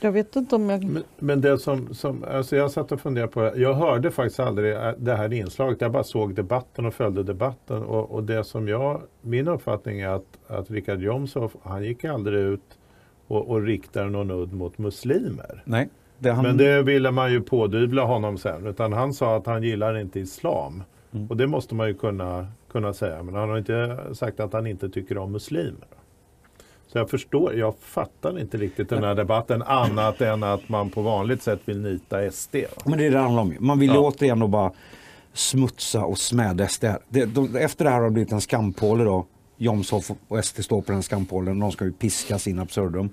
jag vet inte om jag... Men, men det som, som alltså jag satt och funderade på, jag hörde faktiskt aldrig äh, det här inslaget, jag bara såg debatten och följde debatten och, och det som jag, min uppfattning är att, att Richard Jomshof, han gick aldrig ut och, och riktade någon udd mot muslimer. Nej, det han, Men det ville man ju pådyvla honom sen, utan han sa att han gillar inte islam. Mm. Och det måste man ju kunna, kunna säga, men han har inte sagt att han inte tycker om muslimer. Så jag förstår, jag fattar inte riktigt den här debatten annat än att man på vanligt sätt vill nita SD. va? Men det är det handlar om. Man vill Ja. återigen då bara smutsa och smäda SD. Det, de, efter det här har det blivit en skampåle då. Jomshof och SD står på den skampålen. De ska ju piskas in absurdum.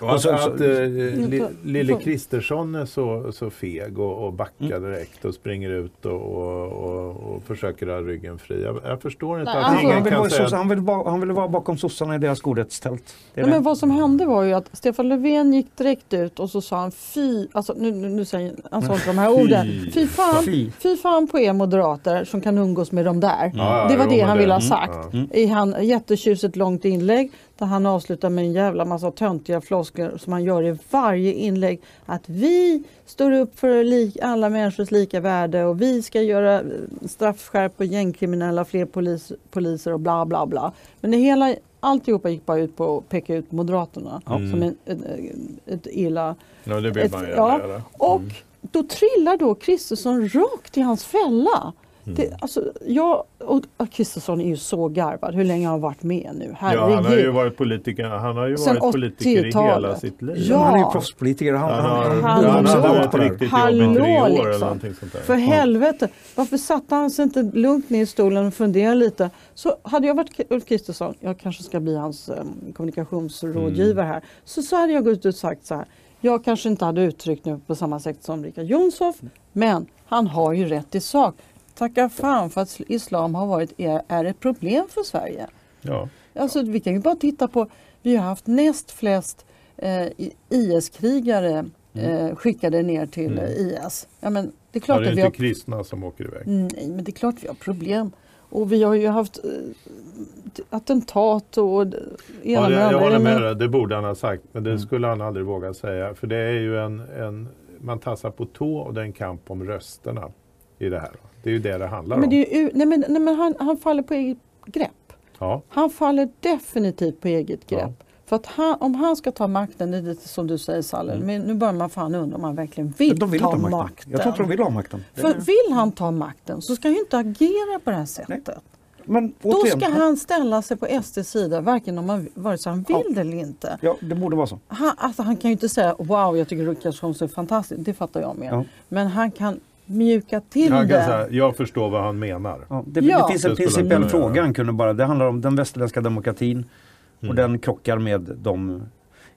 Och att, så- så- att eh, li, Inte- Lille så- Kristersson är så, så feg och, och backar Mm. direkt och springer ut och, och, och, och försöker ha ryggen fri. Jag, jag förstår inte Nej, att alltså- ingen han, vill kan säga... han, vill vara, han ville vara bakom sossarna i deras godhetstält. Nej, det. men vad som hände var ju att Stefan Löfven gick direkt ut och så sa han fy, alltså nu, nu, nu säger han sa inte de här orden. Fy fan, Fy. fy fan på er moderater som kan umgås med de där. Ja, det var det han ville ha mm, sagt. ja. I han jättetjusigt långt inlägg där han avslutar med en jävla massa töntiga floskler som han gör i varje inlägg. Att vi står upp för alla människors lika värde och vi ska göra straffskärp på gängkriminella, fler polis, poliser och bla bla bla. Men det hela, alltihopa gick bara ut på att peka ut Moderaterna Mm. som en, ett, ett illa Ja, det vill man gärna ja, göra. och då trillar då Kristersson rakt i hans fälla. Mm. Det, alltså, jag, och Kristersson är ju så garvad. Hur länge har han varit med nu? Ja, han har ju Herregud. varit politiker, han har ju Sen varit politiker i 80-talet. hela sitt liv. Ja. Han är ju proffspolitiker. Han, Han han, har, han, han har han, varit det här. riktigt Hallå, jobbig i tre år eller liksom. någonting sånt där. För helvete, varför satte han sig inte lugnt ner i stolen och funderade lite? Så hade jag varit Ulf Kristersson, jag kanske ska bli hans um, kommunikationsrådgivare Mm. här, så, så hade jag gått ut och sagt så här. Jag kanske inte hade uttryckt nu på samma sätt som Richard Jomshof, men han har ju rätt i sak. Tacka fan för att islam har varit, är, är ett problem för Sverige. Ja. Alltså, vi kan ju bara titta på, vi har haft näst flest eh, IS-krigare eh, skickade ner till Mm. IS. Ja, men det är Ja, klart det är att vi inte har, kristna som åker iväg. nej, men det är klart vi har problem. Och vi har ju haft eh, attentat och ena Ja, det, jag andra. håller med dig, det borde han ha sagt. Men det Mm. skulle han aldrig våga säga. För det är ju en, en man tassar på tå och det är en kamp om rösterna i det här. Det är ju det det handlar Men, om. det är ju, nej, men, nej, men han, han faller på eget grepp. Ja. Han faller definitivt på eget grepp. Ja. För att han, om han ska ta makten, det är lite som du säger Salle, Mm. men nu börjar man fan undra om han verkligen vill, de vill ta ta makten. makten. Jag tror inte de vill ha makten. För vill han ta makten så ska han ju inte agera på det här sättet. Men Då ska han ställa sig på SDs sida, varken om han, vare sig han vill det eller inte. Ja, det borde vara så. Han, alltså, han kan ju inte säga wow, jag tycker Rutgersson är fantastisk, det fattar jag med. Ja. Men han kan mjuka till Han det. säga, jag förstår vad han menar. Ja, det, Ja. det finns en principiell fråga han kunde bara. Det handlar om den västerländska demokratin och Mm. den krockar med de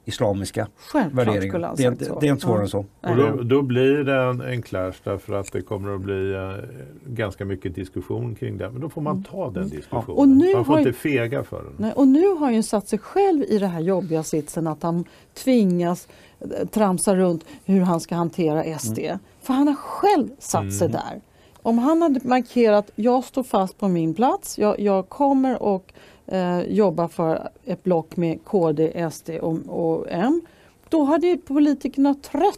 islamiska Självklart skulle värderingarna. han Det, är sagt så. det är inte svårare Ja. än så. Och då, då blir det en, en clash därför att det kommer att bli eh, ganska mycket diskussion kring det. Men då får man ta den diskussionen. Mm. Och nu man får ju- inte fega för den. Nej, och nu har han ju satt sig själv i den här jobbiga sitsen att han tvingas eh, tramsa runt hur han ska hantera SD. För han har själv satt sig Mm. där. Om han hade markerat jag står fast på min plats, jag, jag kommer och eh, jobba för ett block med KD, SD och, och M. Då hade ju politikerna tröttnat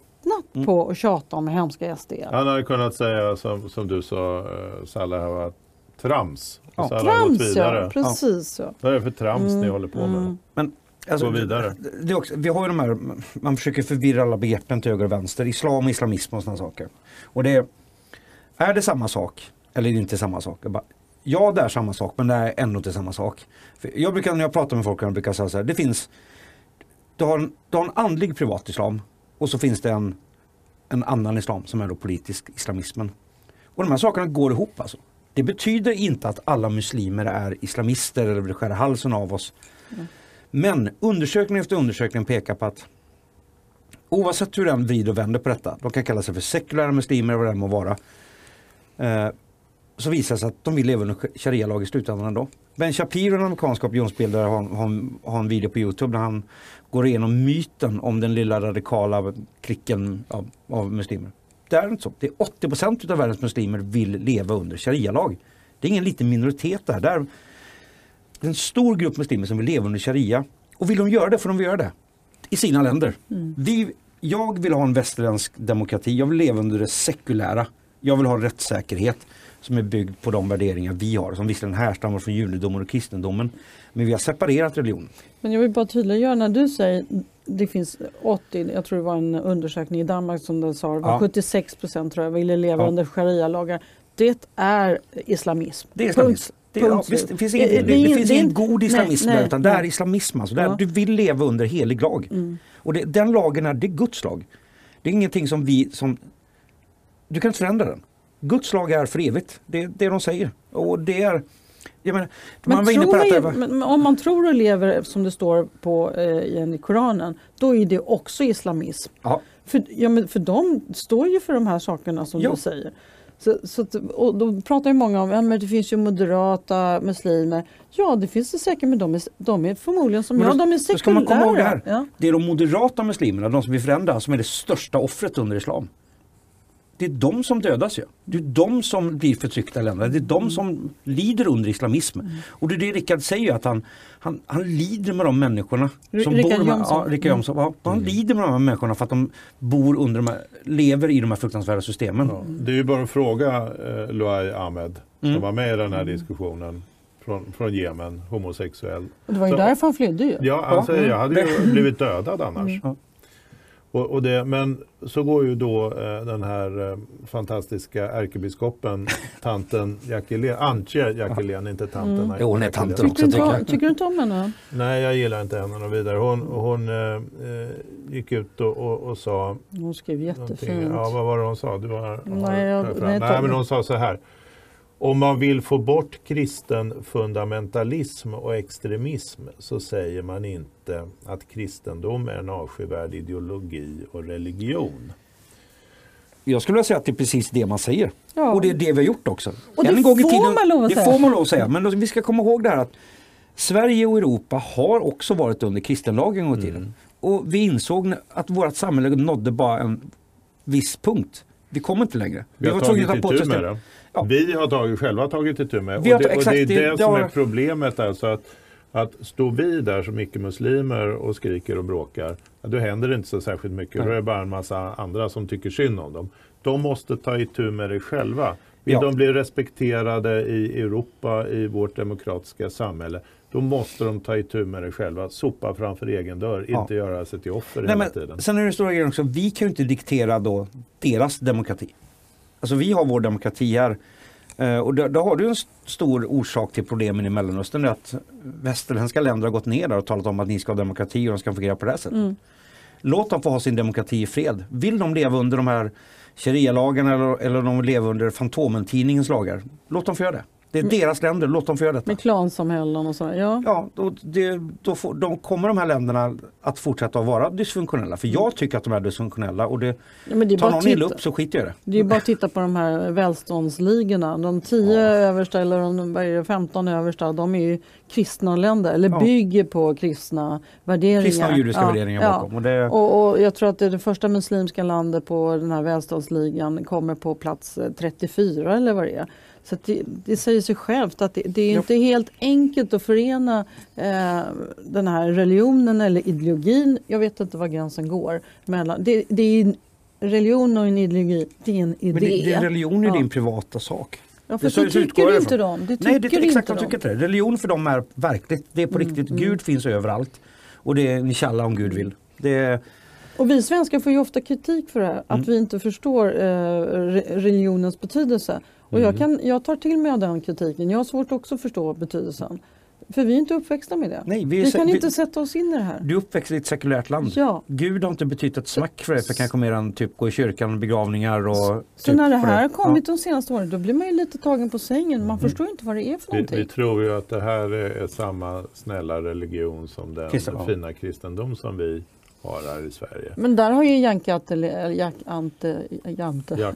Mm. på att tjata om hemska SD. Han hade kunnat säga som, som du sa, Salle, här, var trams. Och Ja. Trams vidare. ja, precis ja. Vad är det för trams ni Mm, håller på med? mm. Alltså, Gå vidare. Det, också, vi har ju de här, man försöker förvirra alla begreppen till höger och vänster. Islam, islamism och sådana saker. Och det är, är det samma sak eller är det inte samma sak? Jag bara, ja, det är samma sak men det är ändå inte samma sak. För jag brukar, när jag pratar med folk, jag brukar säga så här, det finns, du har, en, du har en andlig privat islam och så finns det en, en annan islam som är då politisk islamismen. Och de här sakerna går ihop alltså. Det betyder inte att alla muslimer är islamister eller vill skära halsen av oss. Men undersökning efter undersökning pekar på att oavsett hur den vrider och vänder på detta, de kan kalla sig för sekulära muslimer vad det må vara. Så visar det sig att de vill leva under sharia-lag i slutändan ändå. Ben Shapiro, en amerikansk opinionsbildare, har, har, en- har en video på Youtube där han går igenom myten om den lilla radikala klicken av, av muslimer. Det är inte så. Det är 80 av världens muslimer vill leva under sharia-lag. Det är ingen liten minoritet där. Det är en stor grupp muslimer som vill leva under sharia. Och vill de göra det får de göra det. I sina länder. Vi, jag vill ha en västerländsk demokrati. Jag vill leva under det sekulära. Jag vill ha rättssäkerhet som är byggd på de värderingar vi har. Som visserligen härstammar från judendomen och kristendomen. Men vi har separerat religion. Men jag vill bara tydliggöra när du säger det finns 80, jag tror det var en undersökning i Danmark som den sa, Ja. 76 procent tror jag ville leva Ja. under sharia-lagar. Det är islamism. Det är islamism. Punkt. Det, ja, visst, det finns ingen, Det- det, det finns ingen god islamism nej, där utan det är nej. islamism. Alltså. Det är, Ja. Du vill leva under helig lag. Mm. Och den lagen är, det är Guds lag. Det är ingenting som vi som... Du kan inte förändra den. Guds lag är för evigt. Det är det de säger. Och det är... Jag menar, Men, man tror var, men, om man tror och lever som det står på, eh, i Koranen, då är det också islamism. För, ja, men för de står ju för de här sakerna som Ja. du säger. Så, så och då pratar ju många om att ja, det finns ju moderata muslimer. Ja det finns det säkert men de är, de är förmodligen som Men jag, de är sekulära. ska man komma ihåg det här. Ja. det är de moderata muslimerna, de som vill förändra, som är det största offret under islam. Det är de som dödas ju. Det är de som blir förtryckta i länderna. Det är de som lider under islamism. Mm. Och det är det Rickard säger, att han, han, han lider med de människorna. Som Rickard bor Jönsson. Ja, Rickard Jönsson. Ja, han lider med de här människorna för att de bor under de här, lever i de här fruktansvärda systemen. Ja, det är ju bara att fråga eh, Luai Ahmed som Mm. var med i den här diskussionen från, från Jemen, homosexuell. Och det var ju Så- därför han flydde ju. Ja, säger jag hade ju blivit dödad annars. Mm. Och, och det, men så går ju då eh, den här eh, fantastiska ärkebiskopen, tanten Jackelén, Antje Jackelén, inte tanten. Mm. Jo, hon är tanten Tycker, du också, inte, tycker om- tycker du inte om henne? Nej, jag gillar inte henne något vidare. Hon, hon eh, eh, gick ut och, och, och sa Hon skrev någonting. jättefint. Ja, vad var det hon sa? Du har Nej, jag- nej, nej, men hon sa så här. Om man vill få bort kristen fundamentalism och extremism så säger man inte att kristendom är en avskyvärd ideologi och religion. Jag skulle vilja säga att det är precis det man säger. Ja. Och det är det vi har gjort också. Och det En får tiden, man lov att det säga. får man lov att säga. Men vi ska komma ihåg det här att Sverige och Europa har också varit under kristenlag en gång i tiden. Mm. Och vi insåg att vårt samhälle nådde bara en viss punkt. Vi kom inte längre. Vi har tvungna tagit itu med det. Ja. Vi har tagit, själva tagit itu med Vi har och det. ta- Och det är exakt, det- det, det som har- är problemet. Alltså att, att stå vi där som icke-muslimer och skriker och bråkar, då händer det inte så särskilt mycket. Nej. Då är det bara en massa andra som tycker synd om dem. De måste ta itu med det själva. Vill Ja. de bli respekterade i Europa, i vårt demokratiska samhälle, då måste de ta itu med det själva. Sopa framför egen dörr, Ja. inte göra sig till offer Nej, hela men, tiden. sen är det stora grejen också, vi kan ju inte diktera då deras demokrati. Alltså vi har vår demokrati här. Eh, och då, då har du en st- stor orsak till problemen i Mellanöstern. Det är att västerländska länder har gått ner där och talat om att ni ska ha demokrati och de ska fungera på det här sättet. Mm. Låt dem få ha sin demokrati i fred. Vill de leva under de här sharia-lagarna eller, eller de leva under Fantomen-tidningens lagar. Låt dem få göra det. Det är deras länder, låt dem få göra detta. Med klansamhällen och sådär. Ja. Ja, då, det, då får, de kommer de här länderna att fortsätta att vara dysfunktionella. För jag tycker att de är dysfunktionella och det, Ja, det är tar bara någon illa upp så skiter jag i det. Det är bara att titta på de här välståndsligorna. De 10 översta eller de vad är det, 15 översta, de är ju kristna länder eller Ja. bygger på kristna värderingar. Kristna och judiska Ja, värderingar ja. bakom. Och det, Och, och jag tror att det, det första muslimska landet på den här välståndsligan kommer på plats eh, 34 eller vad det är. Så det, det säger sig självt att det, det är inte helt enkelt att förena eh, den här religionen eller ideologin. Jag vet inte var gränsen går. Mellan, det, det är en religion och en ideologi, det är en idé. men det, religion är Ja. din privata sak. Ja, Det för så- det tycker inte de. Det tycker Nej, det är exakt inte de tycker inte det. Religion för dem är verkligt. Det är på riktigt. mm. Gud finns överallt. Och det är inshallah om Gud vill. Det Och vi svenskar får ju ofta kritik för det här, Mm. att vi inte förstår eh, re- religionens betydelse. Och Mm. jag, kan, jag tar till mig av den kritiken. Jag har svårt också att förstå betydelsen. För vi är inte uppväxta med det. nej, Vi, är, kan vi, inte sätta oss in i det här. Du är uppväxt i ett sekulärt land. Ja. Gud har inte betytt ett smack för dig för kanske mer än typ gå i kyrkan, begravningar och Så typ när det här har kommit de senaste åren då blir man ju lite tagen på sängen. Man förstår inte vad det är för Vi, någonting. vi tror ju att det här är, samma snälla religion som den Kristen, ja. fina kristendom som vi har här i Sverige. Men där har ju Janke Ante, Jack Ante, Jante, Jak-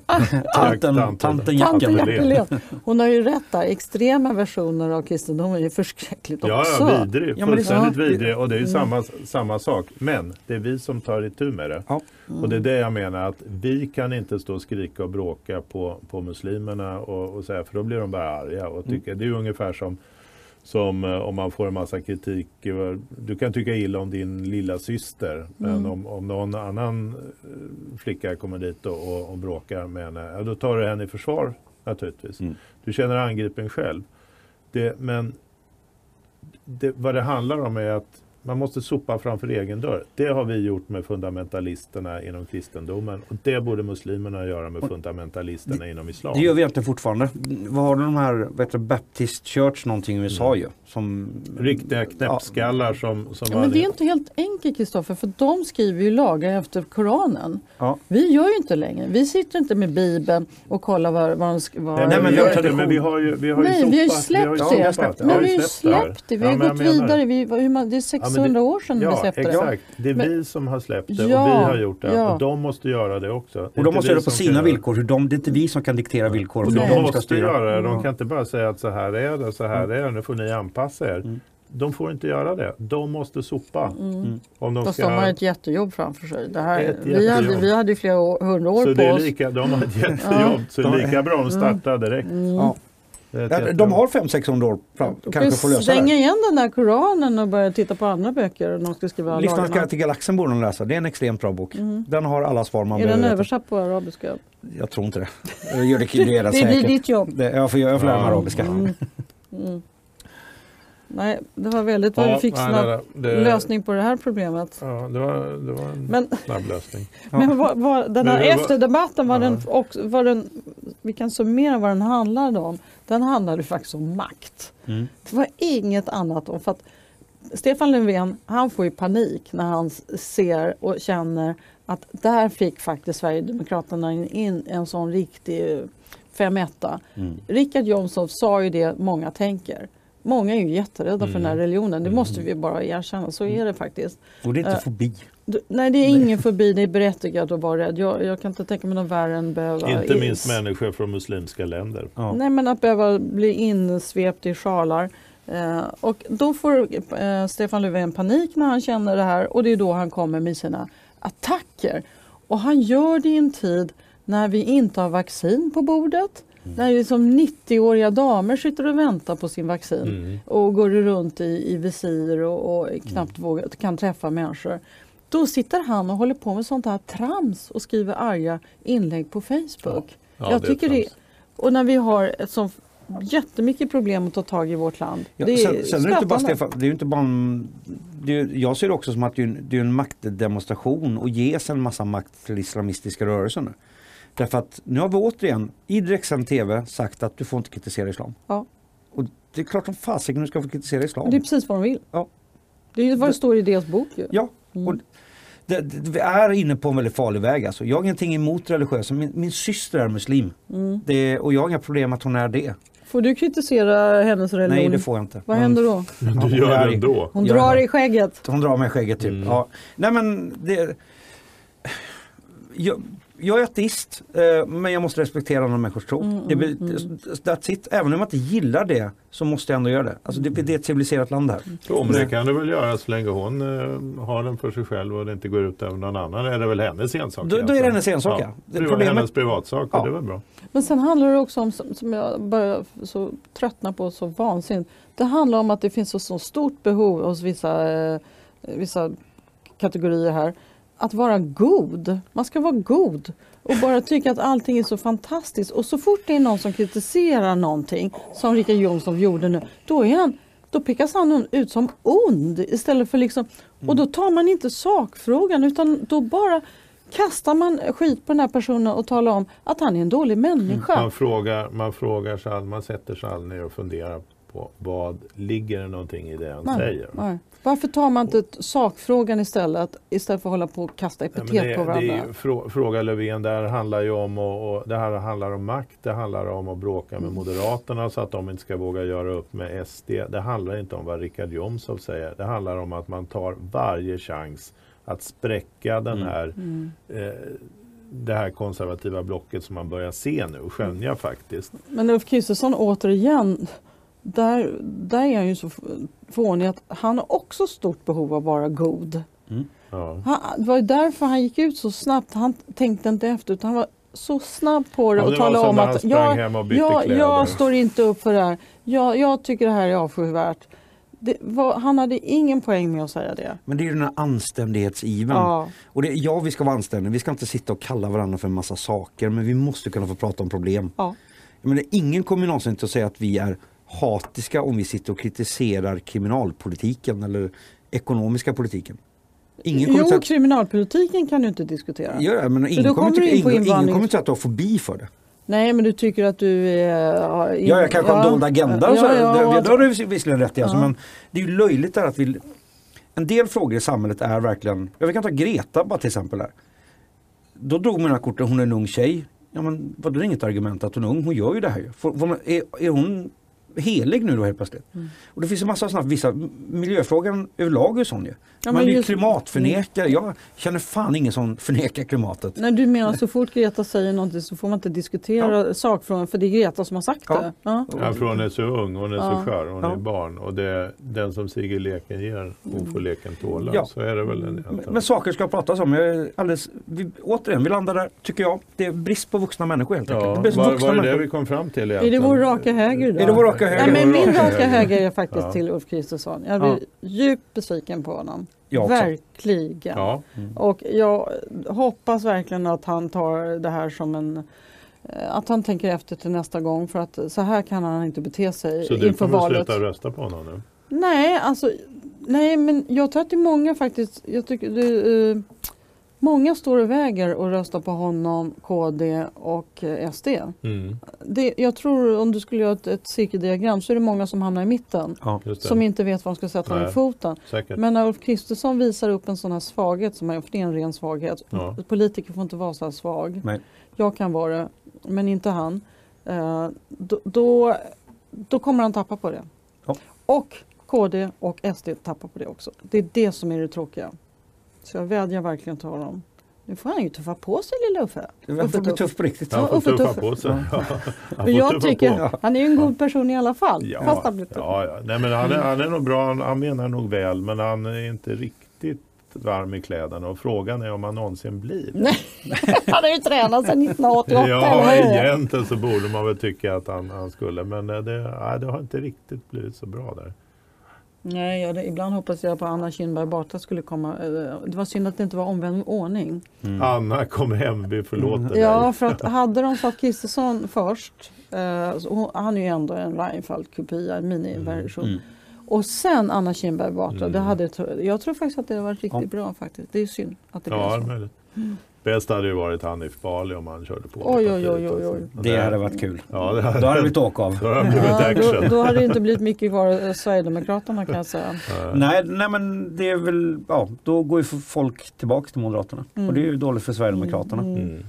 Tanten, tanten Tanten Jacka. Jacka. Jackelén. Hon har ju rätt där. Extrema versioner av kristendomen är förskräckligt Ja, också. ja, vidrig. Ja, Fullständigt ja. vidrig. Och det är ju samma, samma sak. Men det är vi som tar itu med det. Ja. Och det är det jag menar att vi kan inte stå och skrika och bråka på, på muslimerna och, och säga, för då blir de bara arga. Och tycker, Det är ju ungefär som, som eh, om man får en massa kritik. över- Du kan tycka illa om din lilla syster men om, om någon annan eh, flicka kommer dit och, och, och bråkar med henne, ja, då tar du henne i försvar naturligtvis. Mm. Du känner angripen själv. Det, men det, vad det handlar om är att Man måste sopa framför egen dörr. Det har vi gjort med fundamentalisterna inom kristendomen och det borde muslimerna göra med fundamentalisterna inom islam. Det gör vi egentligen fortfarande. Vad har du de här, heter det, Baptist Church någonting i USA ju? Som, Riktiga knäppskallar som, som Ja, men det är inte helt enkelt Kristoffer, för de skriver ju lagar efter Koranen. Ja. Vi gör ju inte längre. Vi sitter inte med Bibeln och kollar vad, vad de. Vad, Nej, men vi har tradition. men vi har ju, vi har ju Nej, sopat. vi har ju släppt det. vi har ju det släppt det. Vi har Ja, gått vidare. Vi, hur man, det är 600 år sedan ja, vi släppte det. exakt. Det är Men- vi som har släppt det Ja, och vi har gjort det. ja. Och de måste göra det också. Det och de måste göra det på sina villkor. Hur de, det är inte vi som kan diktera villkor. Och de de ska måste styra. göra det. De kan inte bara säga att så här är det, så här är det, nu får ni anpassa er. Mm. De får inte göra det. De måste sopa. Mm. Om de Fast ska... de har ett jättejobb framför sig. Det här, Ett vi, hade, jättejobb. vi hade flera år, hundra år så på det är oss. lika, de har ett jättejobb. Så det är lika bra att starta direkt. Det är ett Ja. De har 500-600 år fram, De kanske kan får lösa det. igen den där Koranen och börja titta på andra böcker. och De ska skriva till galaxen borde de läsa. Det är en extremt bra bok. Den har alla svar man Är den behöver översatt på arabiska? Jag tror inte det. Jag gör det, det är det blir ditt jobb. Det, jag får, jag får lära mig Ja. arabiska. Mm. Nej, det var väldigt Ja, vad vi fick nej, snabb nej, nej, det- lösning på det här problemet. Ja, det var, det var en Men, snabb lösning. Ja. men vad, vad, den här var- efterdebatten, var Ja. den också, var den, vi kan summera vad den handlade om. Den handlade faktiskt om makt. Mm. Det var inget annat om för att Stefan Löfven han får ju panik när han ser och känner att där fick faktiskt Sverigedemokraterna in en sån riktig femetta. Mm. Richard Jomshof sa ju det många tänker. Många är ju jätterädda för den här Mm. religionen. Det måste vi bara erkänna. Så är det faktiskt. Och det är inte Eh, fobi. Du- Nej, det är ingen förbi. Det är berättigat att vara rädd. Jag, jag kan inte tänka mig något värre än behöva... Inte minst människor från muslimska länder. Ja. Nej, men att behöva bli insvept i sjalar. Eh, och då får eh, Stefan Löfven panik när han känner det här och det är då han kommer med sina attacker. Och han gör det i en tid när vi inte har vaccin på bordet. När liksom 90-åriga damer sitter och väntar på sin vaccin Mm. och går runt i, i visir och, och knappt vågar, kan träffa människor. Då sitter han och håller på med sånt här trams och skriver arga inlägg på Facebook. Ja, jag det tycker det, och när vi har ett sånt jättemycket problem att ta tag i vårt land. Ja, det är sen, sen är det inte bara stötande. Stefan, det är ju inte bara en, det är, Jag ser det också som att det är en, det är en maktdemonstration och ges en massa makt till islamistiska rörelser nu. Därför att nu har vi återigen i direktsänd TV sagt att du får inte kritisera islam. Ja. Och det är klart som fasiken du ska få kritisera islam. Det är precis vad de vill. Ja. Det är vad det står i deras bok. Ju. Ja, och det, det, vi är inne på en väldigt farlig väg. Alltså. Jag har ingenting emot religiösa. Min, min syster är muslim. Mm. Det, och jag har inga problem att hon är det. Får du kritisera hennes religion? Nej, det får jag inte. Vad Hon- händer då? Ja, Du hon gör det ändå. Hon drar i skägget. Hon drar med skägget typ. Mm. Ja. Nej men det... Jag, jag är ateist eh, men jag måste respektera andra människors tro. Mm, det, mm, blir- that's it. Även om jag inte gillar det så måste jag ändå göra det. Alltså det, det är ett civiliserat land här. Jo, men det kan du väl göra så länge hon eh, har den för sig själv och det inte går ut över någon annan. Är det väl hennes ensak? Då- då är det hennes ensak, ja. Det Det är problemet- hennes privatsak och Ja. det är väl bra. Men sen handlar det också om, som som jag börjar så tröttna på så vansinnigt. Det handlar om att det finns så, så stort behov hos vissa, eh, vissa kategorier här att vara god. Man ska vara god och bara tycka att allting är så fantastiskt. Och så fort det är någon som kritiserar någonting, som Richard Jomshof gjorde nu, då, är han, då pekas han ut som ond istället för liksom... Och då tar man inte sakfrågan utan då bara kastar man skit på den här personen och talar om att han är en dålig människa. Man frågar, man frågar aldrig- man sätter sig ner och funderar på vad ligger det någonting i det han Nej, säger. nej. Varför tar man inte sakfrågan istället istället för att hålla på och kasta Ja, epitet men det, på det är varandra? ju, frå, fråga Löfven, det här handlar ju om, och, och, det här handlar om makt, det handlar om att bråka med Moderaterna så att de inte ska våga göra upp med SD. Det handlar inte om vad Richard Jomshof säger. Det handlar om att man tar varje chans att spräcka den Mm. här, Mm. eh, det här konservativa blocket som man börjar se nu och skönja faktiskt. Men Ulf Kristersson återigen, där, där är han ju så fånig att han har också stort behov av att vara god. Ja. Han, det var ju därför han gick ut så snabbt. Han tänkte inte efter utan han var så snabb på det Ja, och det var talade om att jag, och jag, jag står inte upp för det här. Jag, jag tycker det här är avskyvärt. Det var, han hade ingen poäng med att säga det. Men det är ju den här anständighetsiven. Ja. Och det, ja, vi ska vara anständiga. Vi ska inte sitta och kalla varandra för en massa saker. Men vi måste kunna få prata om problem. Ja. Jag menar, ingen kommer någonsin att säga att vi är hatiska om vi sitter och kritiserar kriminalpolitiken eller ekonomiska politiken. Ingen Jo, att, kriminalpolitiken kan du inte diskutera. det, men ingen kommer, tycka, in ingen, ingen kommer säga att har fobi för det. Nej, men du tycker att du är... Ja, Ja, jag kanske har en dold agenda och så. Ja, ja, det, har du visserligen rätt i. Alltså, Ja. Men det är ju löjligt där att vi... En del frågor i samhället är verkligen... Ja, vi kan ta Greta bara till exempel. Här. Då drog mina kort att hon är en ung tjej. Ja men vad det är inget argument att hon är ung. Hon gör ju det här. Får- Är, är hon helig nu då helt plötsligt? Mm. Och det finns en massa sådana, vissa, miljöfrågan överlag är sån ju. Ja, man men är ju just- klimatförnekare. Jag känner fan ingen som förnekar klimatet. Nej, du menar så fort Greta säger någonting så får man inte diskutera sakfrågan för det är Greta som har sagt Ja. det. Ja. Ja, för hon är så ung, hon är Ja. så skör, hon Ja. är barn. Och det, den som Sigge leken ger, hon får leken tåla. Ja. Så är det väl en, Men, men saker ska pratas om. Jag är alldeles, vi, återigen, vi landar där, tycker jag. Det är brist på vuxna människor helt enkelt. Ja, Det var, vuxna var det det människor. vi kom fram till Är egentligen? det vår raka höger då? Är det vår raka höger? Nej, men min Raka höger. är faktiskt Ja. till Ulf Kristersson. Jag blir djupt besviken på honom. Verkligen. Ja, Och jag hoppas verkligen att han tar det här som en eh, att han tänker efter till nästa gång för att så här kan han inte bete sig så du inför kommer valet. sluta rösta på honom nu? Nej, alltså nej, men jag tror att det är många faktiskt. Jag tycker det, många står och väger och röstar på honom, KD och eh, SD. Mm, Det, jag tror om du skulle göra ett, ett cirkeldiagram så är det många som hamnar i mitten. Ja. Som inte vet var de ska sätta ner foten. Säkert. Men när Ulf Kristersson visar upp en sån här svaghet, som är, för det är en ren svaghet. Ja. Politiker får inte vara så här svag. Nej. Jag kan vara det, men inte han. Eh, då, då, då kommer han tappa på det. Ja. Och KD och SD tappar på det också. Det är det som är det tråkiga. Så jag vädjar verkligen till honom. Nu får han ju tuffa på sig lilla Uffe. Han får bli Tuff. på riktigt. Han får tuffa på sig. Ja. Han jag tycker, på. han är ju en god person i alla fall. Ja, Fast han blir tuff. ja, ja. Nej, men han, är, han är nog bra, han, han menar nog väl men han är inte riktigt varm i kläderna och frågan är om han någonsin blir. Nej, han har ju tränat sedan 1988. Ja, egentligen så borde man väl tycka att han, han skulle men eh, det, nej, det har inte riktigt blivit så bra där. Nej, ja, det, ibland hoppas jag på Anna Kinberg Batra skulle komma. eh, Det var synd att det inte var omvänd ordning. Mm. Anna kom hem, vi förlåter dig. Ja, för att hade de satt Kristersson först, eh, hon, han är ju ändå en Reinfeldt-kopia, en miniversion. Mm. Och sen Anna Kinberg Batra, Mm. det hade, jag tror faktiskt att det varit riktigt Ja. bra faktiskt. Det är synd att det Ja, blev så. möjligt. Bäst hade ju varit Hanif Bali om han körde på. Oj, oj, oj, oj, också. oj. Det hade varit kul. Ja, det hade, Då hade det blivit åka av. då hade Ja, då, då hade det inte blivit mycket kvar av Sverigedemokraterna kan jag säga. Nej, nej men det är väl, ja då går ju folk tillbaka till Moderaterna. Mm. Och det är ju dåligt för Sverigedemokraterna. Mm. Mm.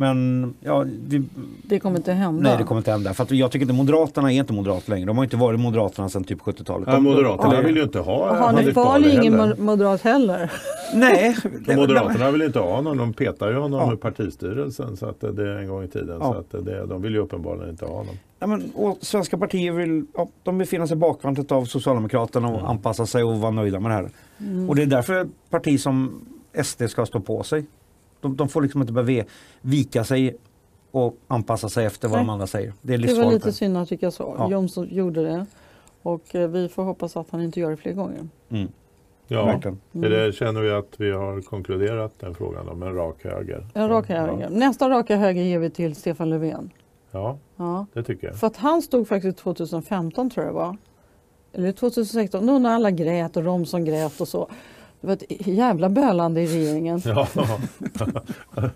Men ja, vi, Det kommer inte hända. nej det kommer inte hända. För att jag tycker inte Moderaterna är inte Moderater längre. De har inte varit Moderaterna sedan typ 70-talet. Ja, De- Moderaterna de- vill ju inte ha Hanif Hanif Bali är ingen heller. mo- moderat heller. Nej. Moderaterna vill inte ha honom, de petar ju honom Ja. ur partistyrelsen så att det är en gång i tiden. Ja. Så att det, de vill ju uppenbarligen inte ha honom. Ja, men, och svenska partier vill, ja, de befinner sig i bakvattnet av Socialdemokraterna och Mm. anpassa sig och vara nöjda med det här. Mm. Och det är därför ett parti som SD ska stå på sig. De, de får liksom inte behöva vika sig och anpassa sig efter vad Nej. de andra säger. Det är Det var lite synd att tycka så. Ja. Jomshof gjorde det. Och eh, vi får hoppas att han inte gör det fler gånger. Mm, Ja, verkligen. det där känner vi att vi har konkluderat den frågan om en rak höger. En raka höger. Nästa raka höger ger vi till Stefan Löfven. Ja, Ja. det tycker jag. För att han stod faktiskt 2015 tror jag det var. Eller 2016, nu när alla grät och Romson grät och så. Det var ett jävla bölande i regeringen. Ja.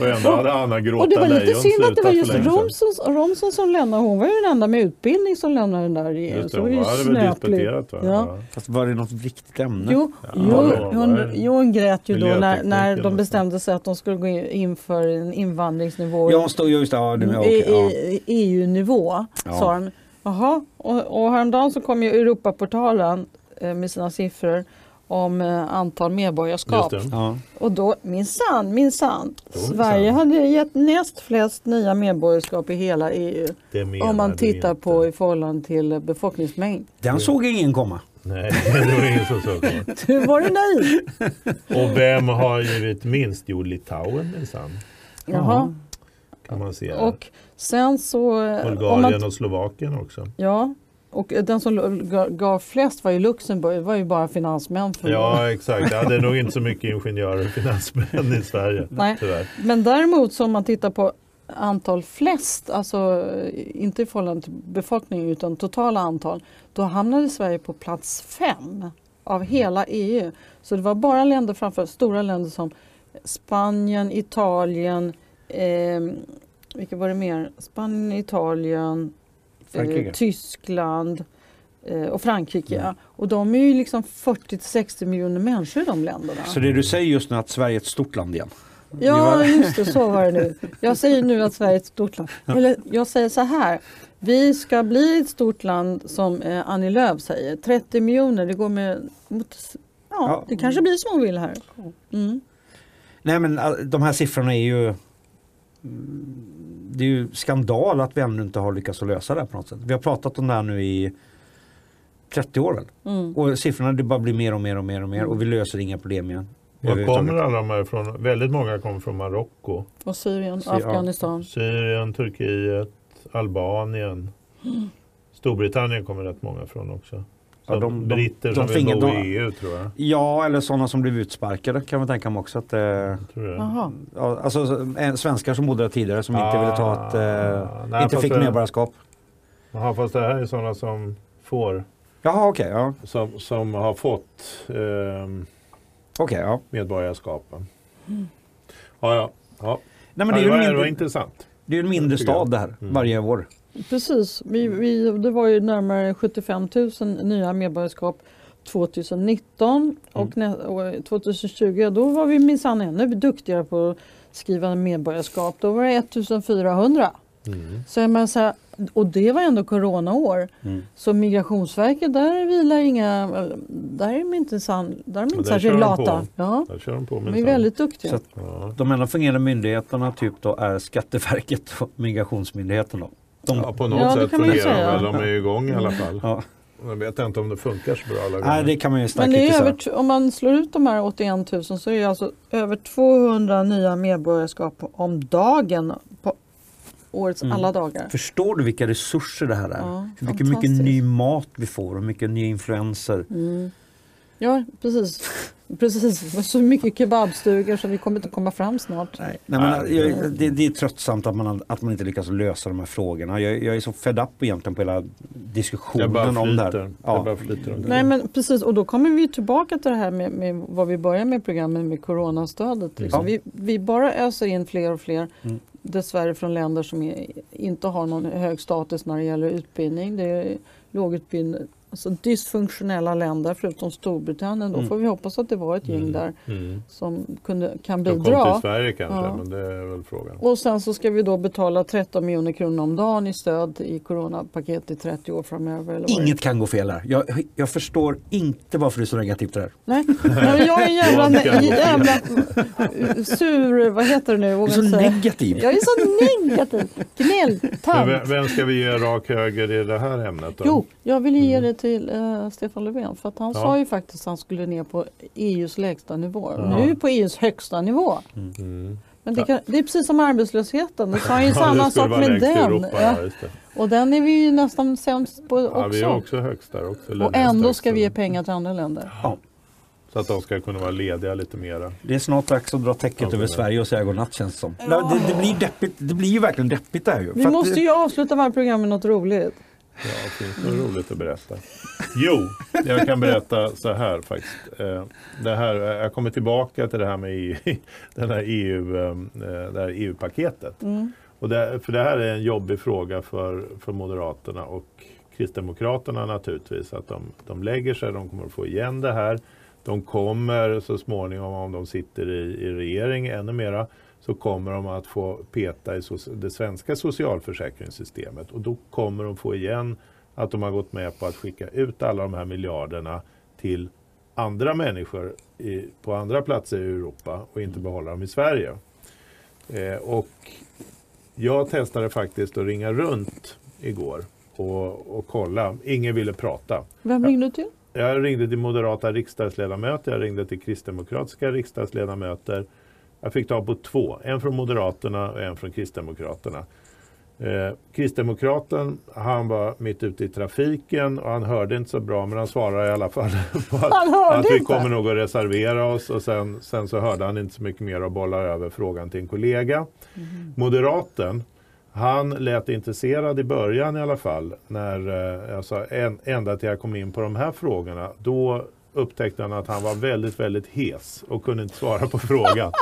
och ändå hade Anna Gråta Och det var lite synd att det var just. Romson, Romson som lämnade. Hon var ju den enda med utbildning som lämnade den där regeringen. Just Så det, hon ju hade väl snöpligt. disputerat va? Ja. Fast var det något viktigt ämne? Jo, Ja, jo, hon, jo, hon grät ju då när, när de bestämde sig att de skulle gå in för en invandringsnivå Ja, hon stod just det. Ja, ja, EU-nivå. Ja. Sa de. Jaha, och, och häromdagen så kom ju Europaportalen eh, med sina siffror om eh, antal medborgarskap. Just det. Ja. Och då minsann, minsann. Sverige hade gett näst flest nya medborgarskap i hela EU. Det Om man tittar inte. på i förhållande till befolkningsmängd. Den såg ingen komma. Nej, det var ingen som såg det. Du var du naiv. Och vem har givit minst? Jo, Litauen minsann. Jaha. Kan man se. Och sen så... eh, Bulgarien man, och Slovakien också. ja, och den som ga- gav flest var ju Luxemburg. Det var ju bara finansmän. För Ja, exakt. Ja, det är nog inte så mycket ingenjörer och finansmän i Sverige. Nej. Tyvärr. Men däremot om man tittar på antal flest, alltså inte i förhållande till befolkningen utan totala antal, då hamnade Sverige på plats fem. av hela EU. Så det var bara länder framför stora länder som Spanien, Italien, eh, vilka var det mer? Spanien, Italien. Eh, Tyskland eh, och Frankrike. Mm. Och de är ju liksom 40-60 miljoner människor i de länderna. Så det du säger just nu att Sverige är ett stort land igen? Ja, just det, så var det nu. Jag säger nu att Sverige är ett stort land. Eller jag säger så här. Vi ska bli ett stort land som eh, Annie Lööf säger. 30 miljoner, det går med... Mot, ja, Ja. det kanske blir som hon vill här. Mm. Nej men de här siffrorna är ju mm, Det är ju skandal att vi ännu inte har lyckats att lösa det här på något sätt. Vi har pratat om det här nu i 30 år väl? Mm. Och siffrorna det bara blir mer och mer och mer och mer och vi löser inga problem igen. Var kommer alla de här ifrån? Väldigt många kommer från Marocko, Och Syrien, ja. Afghanistan. Syrien, Turkiet, Albanien. Storbritannien kommer rätt många från också. Ja, de- de- britter de som vill bo de- i EU tror jag. Ja eller sådana som blev utsparkade kan man tänka mig också. Att, eh, ja, alltså eh, svenskar som bodde där tidigare som inte Ah, ville ta ett, eh, nej, inte fick det- medborgarskap. Jaha, fast det här är sådana som får, Jaha okej, ja. som, som har fått ehm, Okej, ja. medborgarskapen. Ja, ja. ja. Nej, men det är det, var, en det var mindre, intressant. det är ju en mindre stad det här Mm. varje år. Precis, vi, vi, det var ju närmare 75 000 nya medborgarskap 2019 och, nä, och 2020 då var vi minsann ännu duktigare på att skriva medborgarskap. Då var det 1400. Mm. Så menar så här, och det var ändå coronaår. Mm. Så Migrationsverket, där vilar inga, där är de inte, san, där är de inte där särskilt lata. Ja, Där kör de på de är väldigt duktiga. Så att- ja. De enda fungerande myndigheterna typ då är Skatteverket och Migrationsmyndigheten då. De, ja, på något Ja, sätt fungerar de väl. De är ju igång i alla fall. ja. Jag vet inte om det funkar så bra alla Nej, gånger. det kan man ju Men det är över, om man slår ut de här 81 000 så är det alltså över 200 nya medborgarskap om dagen på årets Mm. alla dagar. Förstår du vilka resurser det här är? Ja, Hur mycket, ny mat vi får och mycket nya influenser. Mm. Ja, precis. Precis. Så mycket kebabstugor så vi kommer inte komma fram snart. Nej, men, Nej, jag, det, det är tröttsamt att man, att man inte lyckas lösa de här frågorna. Jag, jag är så fed up egentligen på hela jag diskussionen bara om det här. Jag Ja. bara flyter om det. Nej men precis och då kommer vi tillbaka till det här med, med vad vi börjar med programmet med coronastödet. Liksom. Ja. Vi, vi bara öser in fler och fler Mm. dessvärre från länder som är, inte har någon hög status när det gäller utbildning. Det är lågutbildade, alltså dysfunktionella länder förutom Storbritannien. Då Mm. får vi hoppas att det var ett gäng Mm. där Mm. som kunde, kan De kom bidra. till Sverige kanske, Ja. men det är väl frågan. Och sen så ska vi då betala 13 miljoner kronor om dagen i stöd i coronapaket i 30 år framöver. Inget kan gå fel här. Jag, jag förstår inte varför du är så negativ till det här. Nej, men jag är en jävla, jävla sur, vad heter det nu? Du är så säga. negativ. Jag är så negativ. Gnälltant. vem, vem ska vi ge rak höger i det här ämnet då? Jo, jag vill ge Mm. det till eh, Stefan Löfven för att han Ja. sa ju faktiskt att han skulle ner på EUs lägsta nivå. Ja. Nu på EUs högsta nivå. Mm. Men det, kan, det är precis som arbetslösheten. Det sa ju samma sak med den. Europa, Ja. Och den är vi ju nästan sämst på Ja, vi är också. också högst där också. Och ändå ska vi ge pengar till andra länder. Ja. Så att de ska kunna vara lediga lite mera. Det är snart dags att dra täcket över. Sverige och säga godnatt känns det som. Ja. Det, det, blir deppigt, det blir ju verkligen deppigt det här ju. Vi måste det- ju avsluta varje program med något roligt. Ja, finns det något roligt att berätta? Jo, jag kan berätta så här faktiskt. Eh, Det här, jag kommer tillbaka till det här med EU, den här EU, eh, det här EU-paketet. Mm. Och det, för det här är en jobbig fråga för, för Moderaterna och Kristdemokraterna naturligtvis. Att de, de lägger sig, de kommer att få igen det här. De kommer så småningom, om de sitter i, i regering ännu mera, så kommer de att få peta i det svenska socialförsäkringssystemet. Och då kommer de få igen att de har gått med på att skicka ut alla de här miljarderna till andra människor i, på andra platser i Europa och inte behålla dem i Sverige. Eh, och jag testade faktiskt att ringa runt igår och, och kolla. Ingen ville prata. Vem ringde du till? Jag ringde till moderata riksdagsledamöter, jag ringde till kristdemokratiska riksdagsledamöter. Jag fick tag på två, en från Moderaterna och en från Kristdemokraterna. Eh, Kristdemokraten, han var mitt ute i trafiken och han hörde inte så bra men han svarade i alla fall att, att vi kommer nog att reservera oss och sen, sen så hörde han inte så mycket mer och bollade över frågan till en kollega. Mhm. Moderaten, han lät intresserad i början i alla fall. När, sa, en, ända till jag kom in på de här frågorna. Då upptäckte han att han var väldigt, väldigt hes och kunde inte svara på frågan.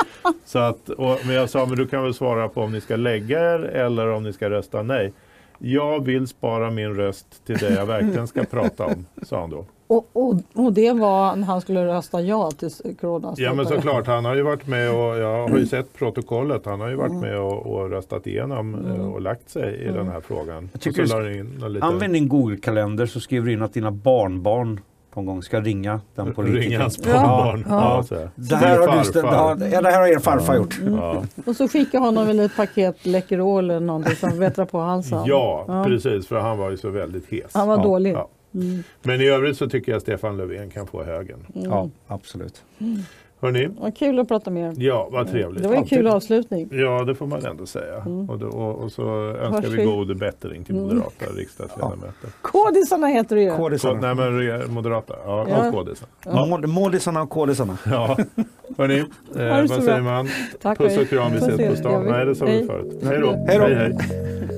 Så att, och, men jag sa, men du kan väl svara på om ni ska lägga er eller om ni ska rösta nej. Jag vill spara min röst till det jag verkligen ska prata om, sa han då. Och, och, och det var när han skulle rösta ja till coronastoppet? Ja men såklart, han har ju varit med och jag har ju sett protokollet. Han har ju varit med och, och röstat igenom mm. och lagt sig i den här frågan. Jag tycker lite... Använd din Google-kalender så skriver du in att dina barnbarn någon gång ska ringa den politikern. Ringa hans barnbarn. Ja. Ja. Ja, det, här har du, ja, det här har er farfar gjort. Mm. Och så skicka honom väl ett paket Läkerol eller någonting som vettrar på halsen. Ja, precis för han var ju så väldigt hes. Han var dålig. Mm. Men i övrigt så tycker jag Stefan Löfven kan få högen. Mm. Ja, absolut. Hörrni. Vad kul att prata med er. Ja, vad trevligt. Det var en kul avslutning. Ja, det får man ändå säga. Mm. Och, då, och, och, så önskar vi god bättring till mm. moderata mm. riksdagsledamöter. Ja. Kodisarna heter det ju. Kodisarna. nej, men moderata. Ja, ja. och kodisarna. Ja. Målisarna och kodisarna. Ja. Hörni, eh, vad säger man? Tack Puss och kram, vi ses på stan. Nej, det sa vi förut. Hej då. Hej, hej. Música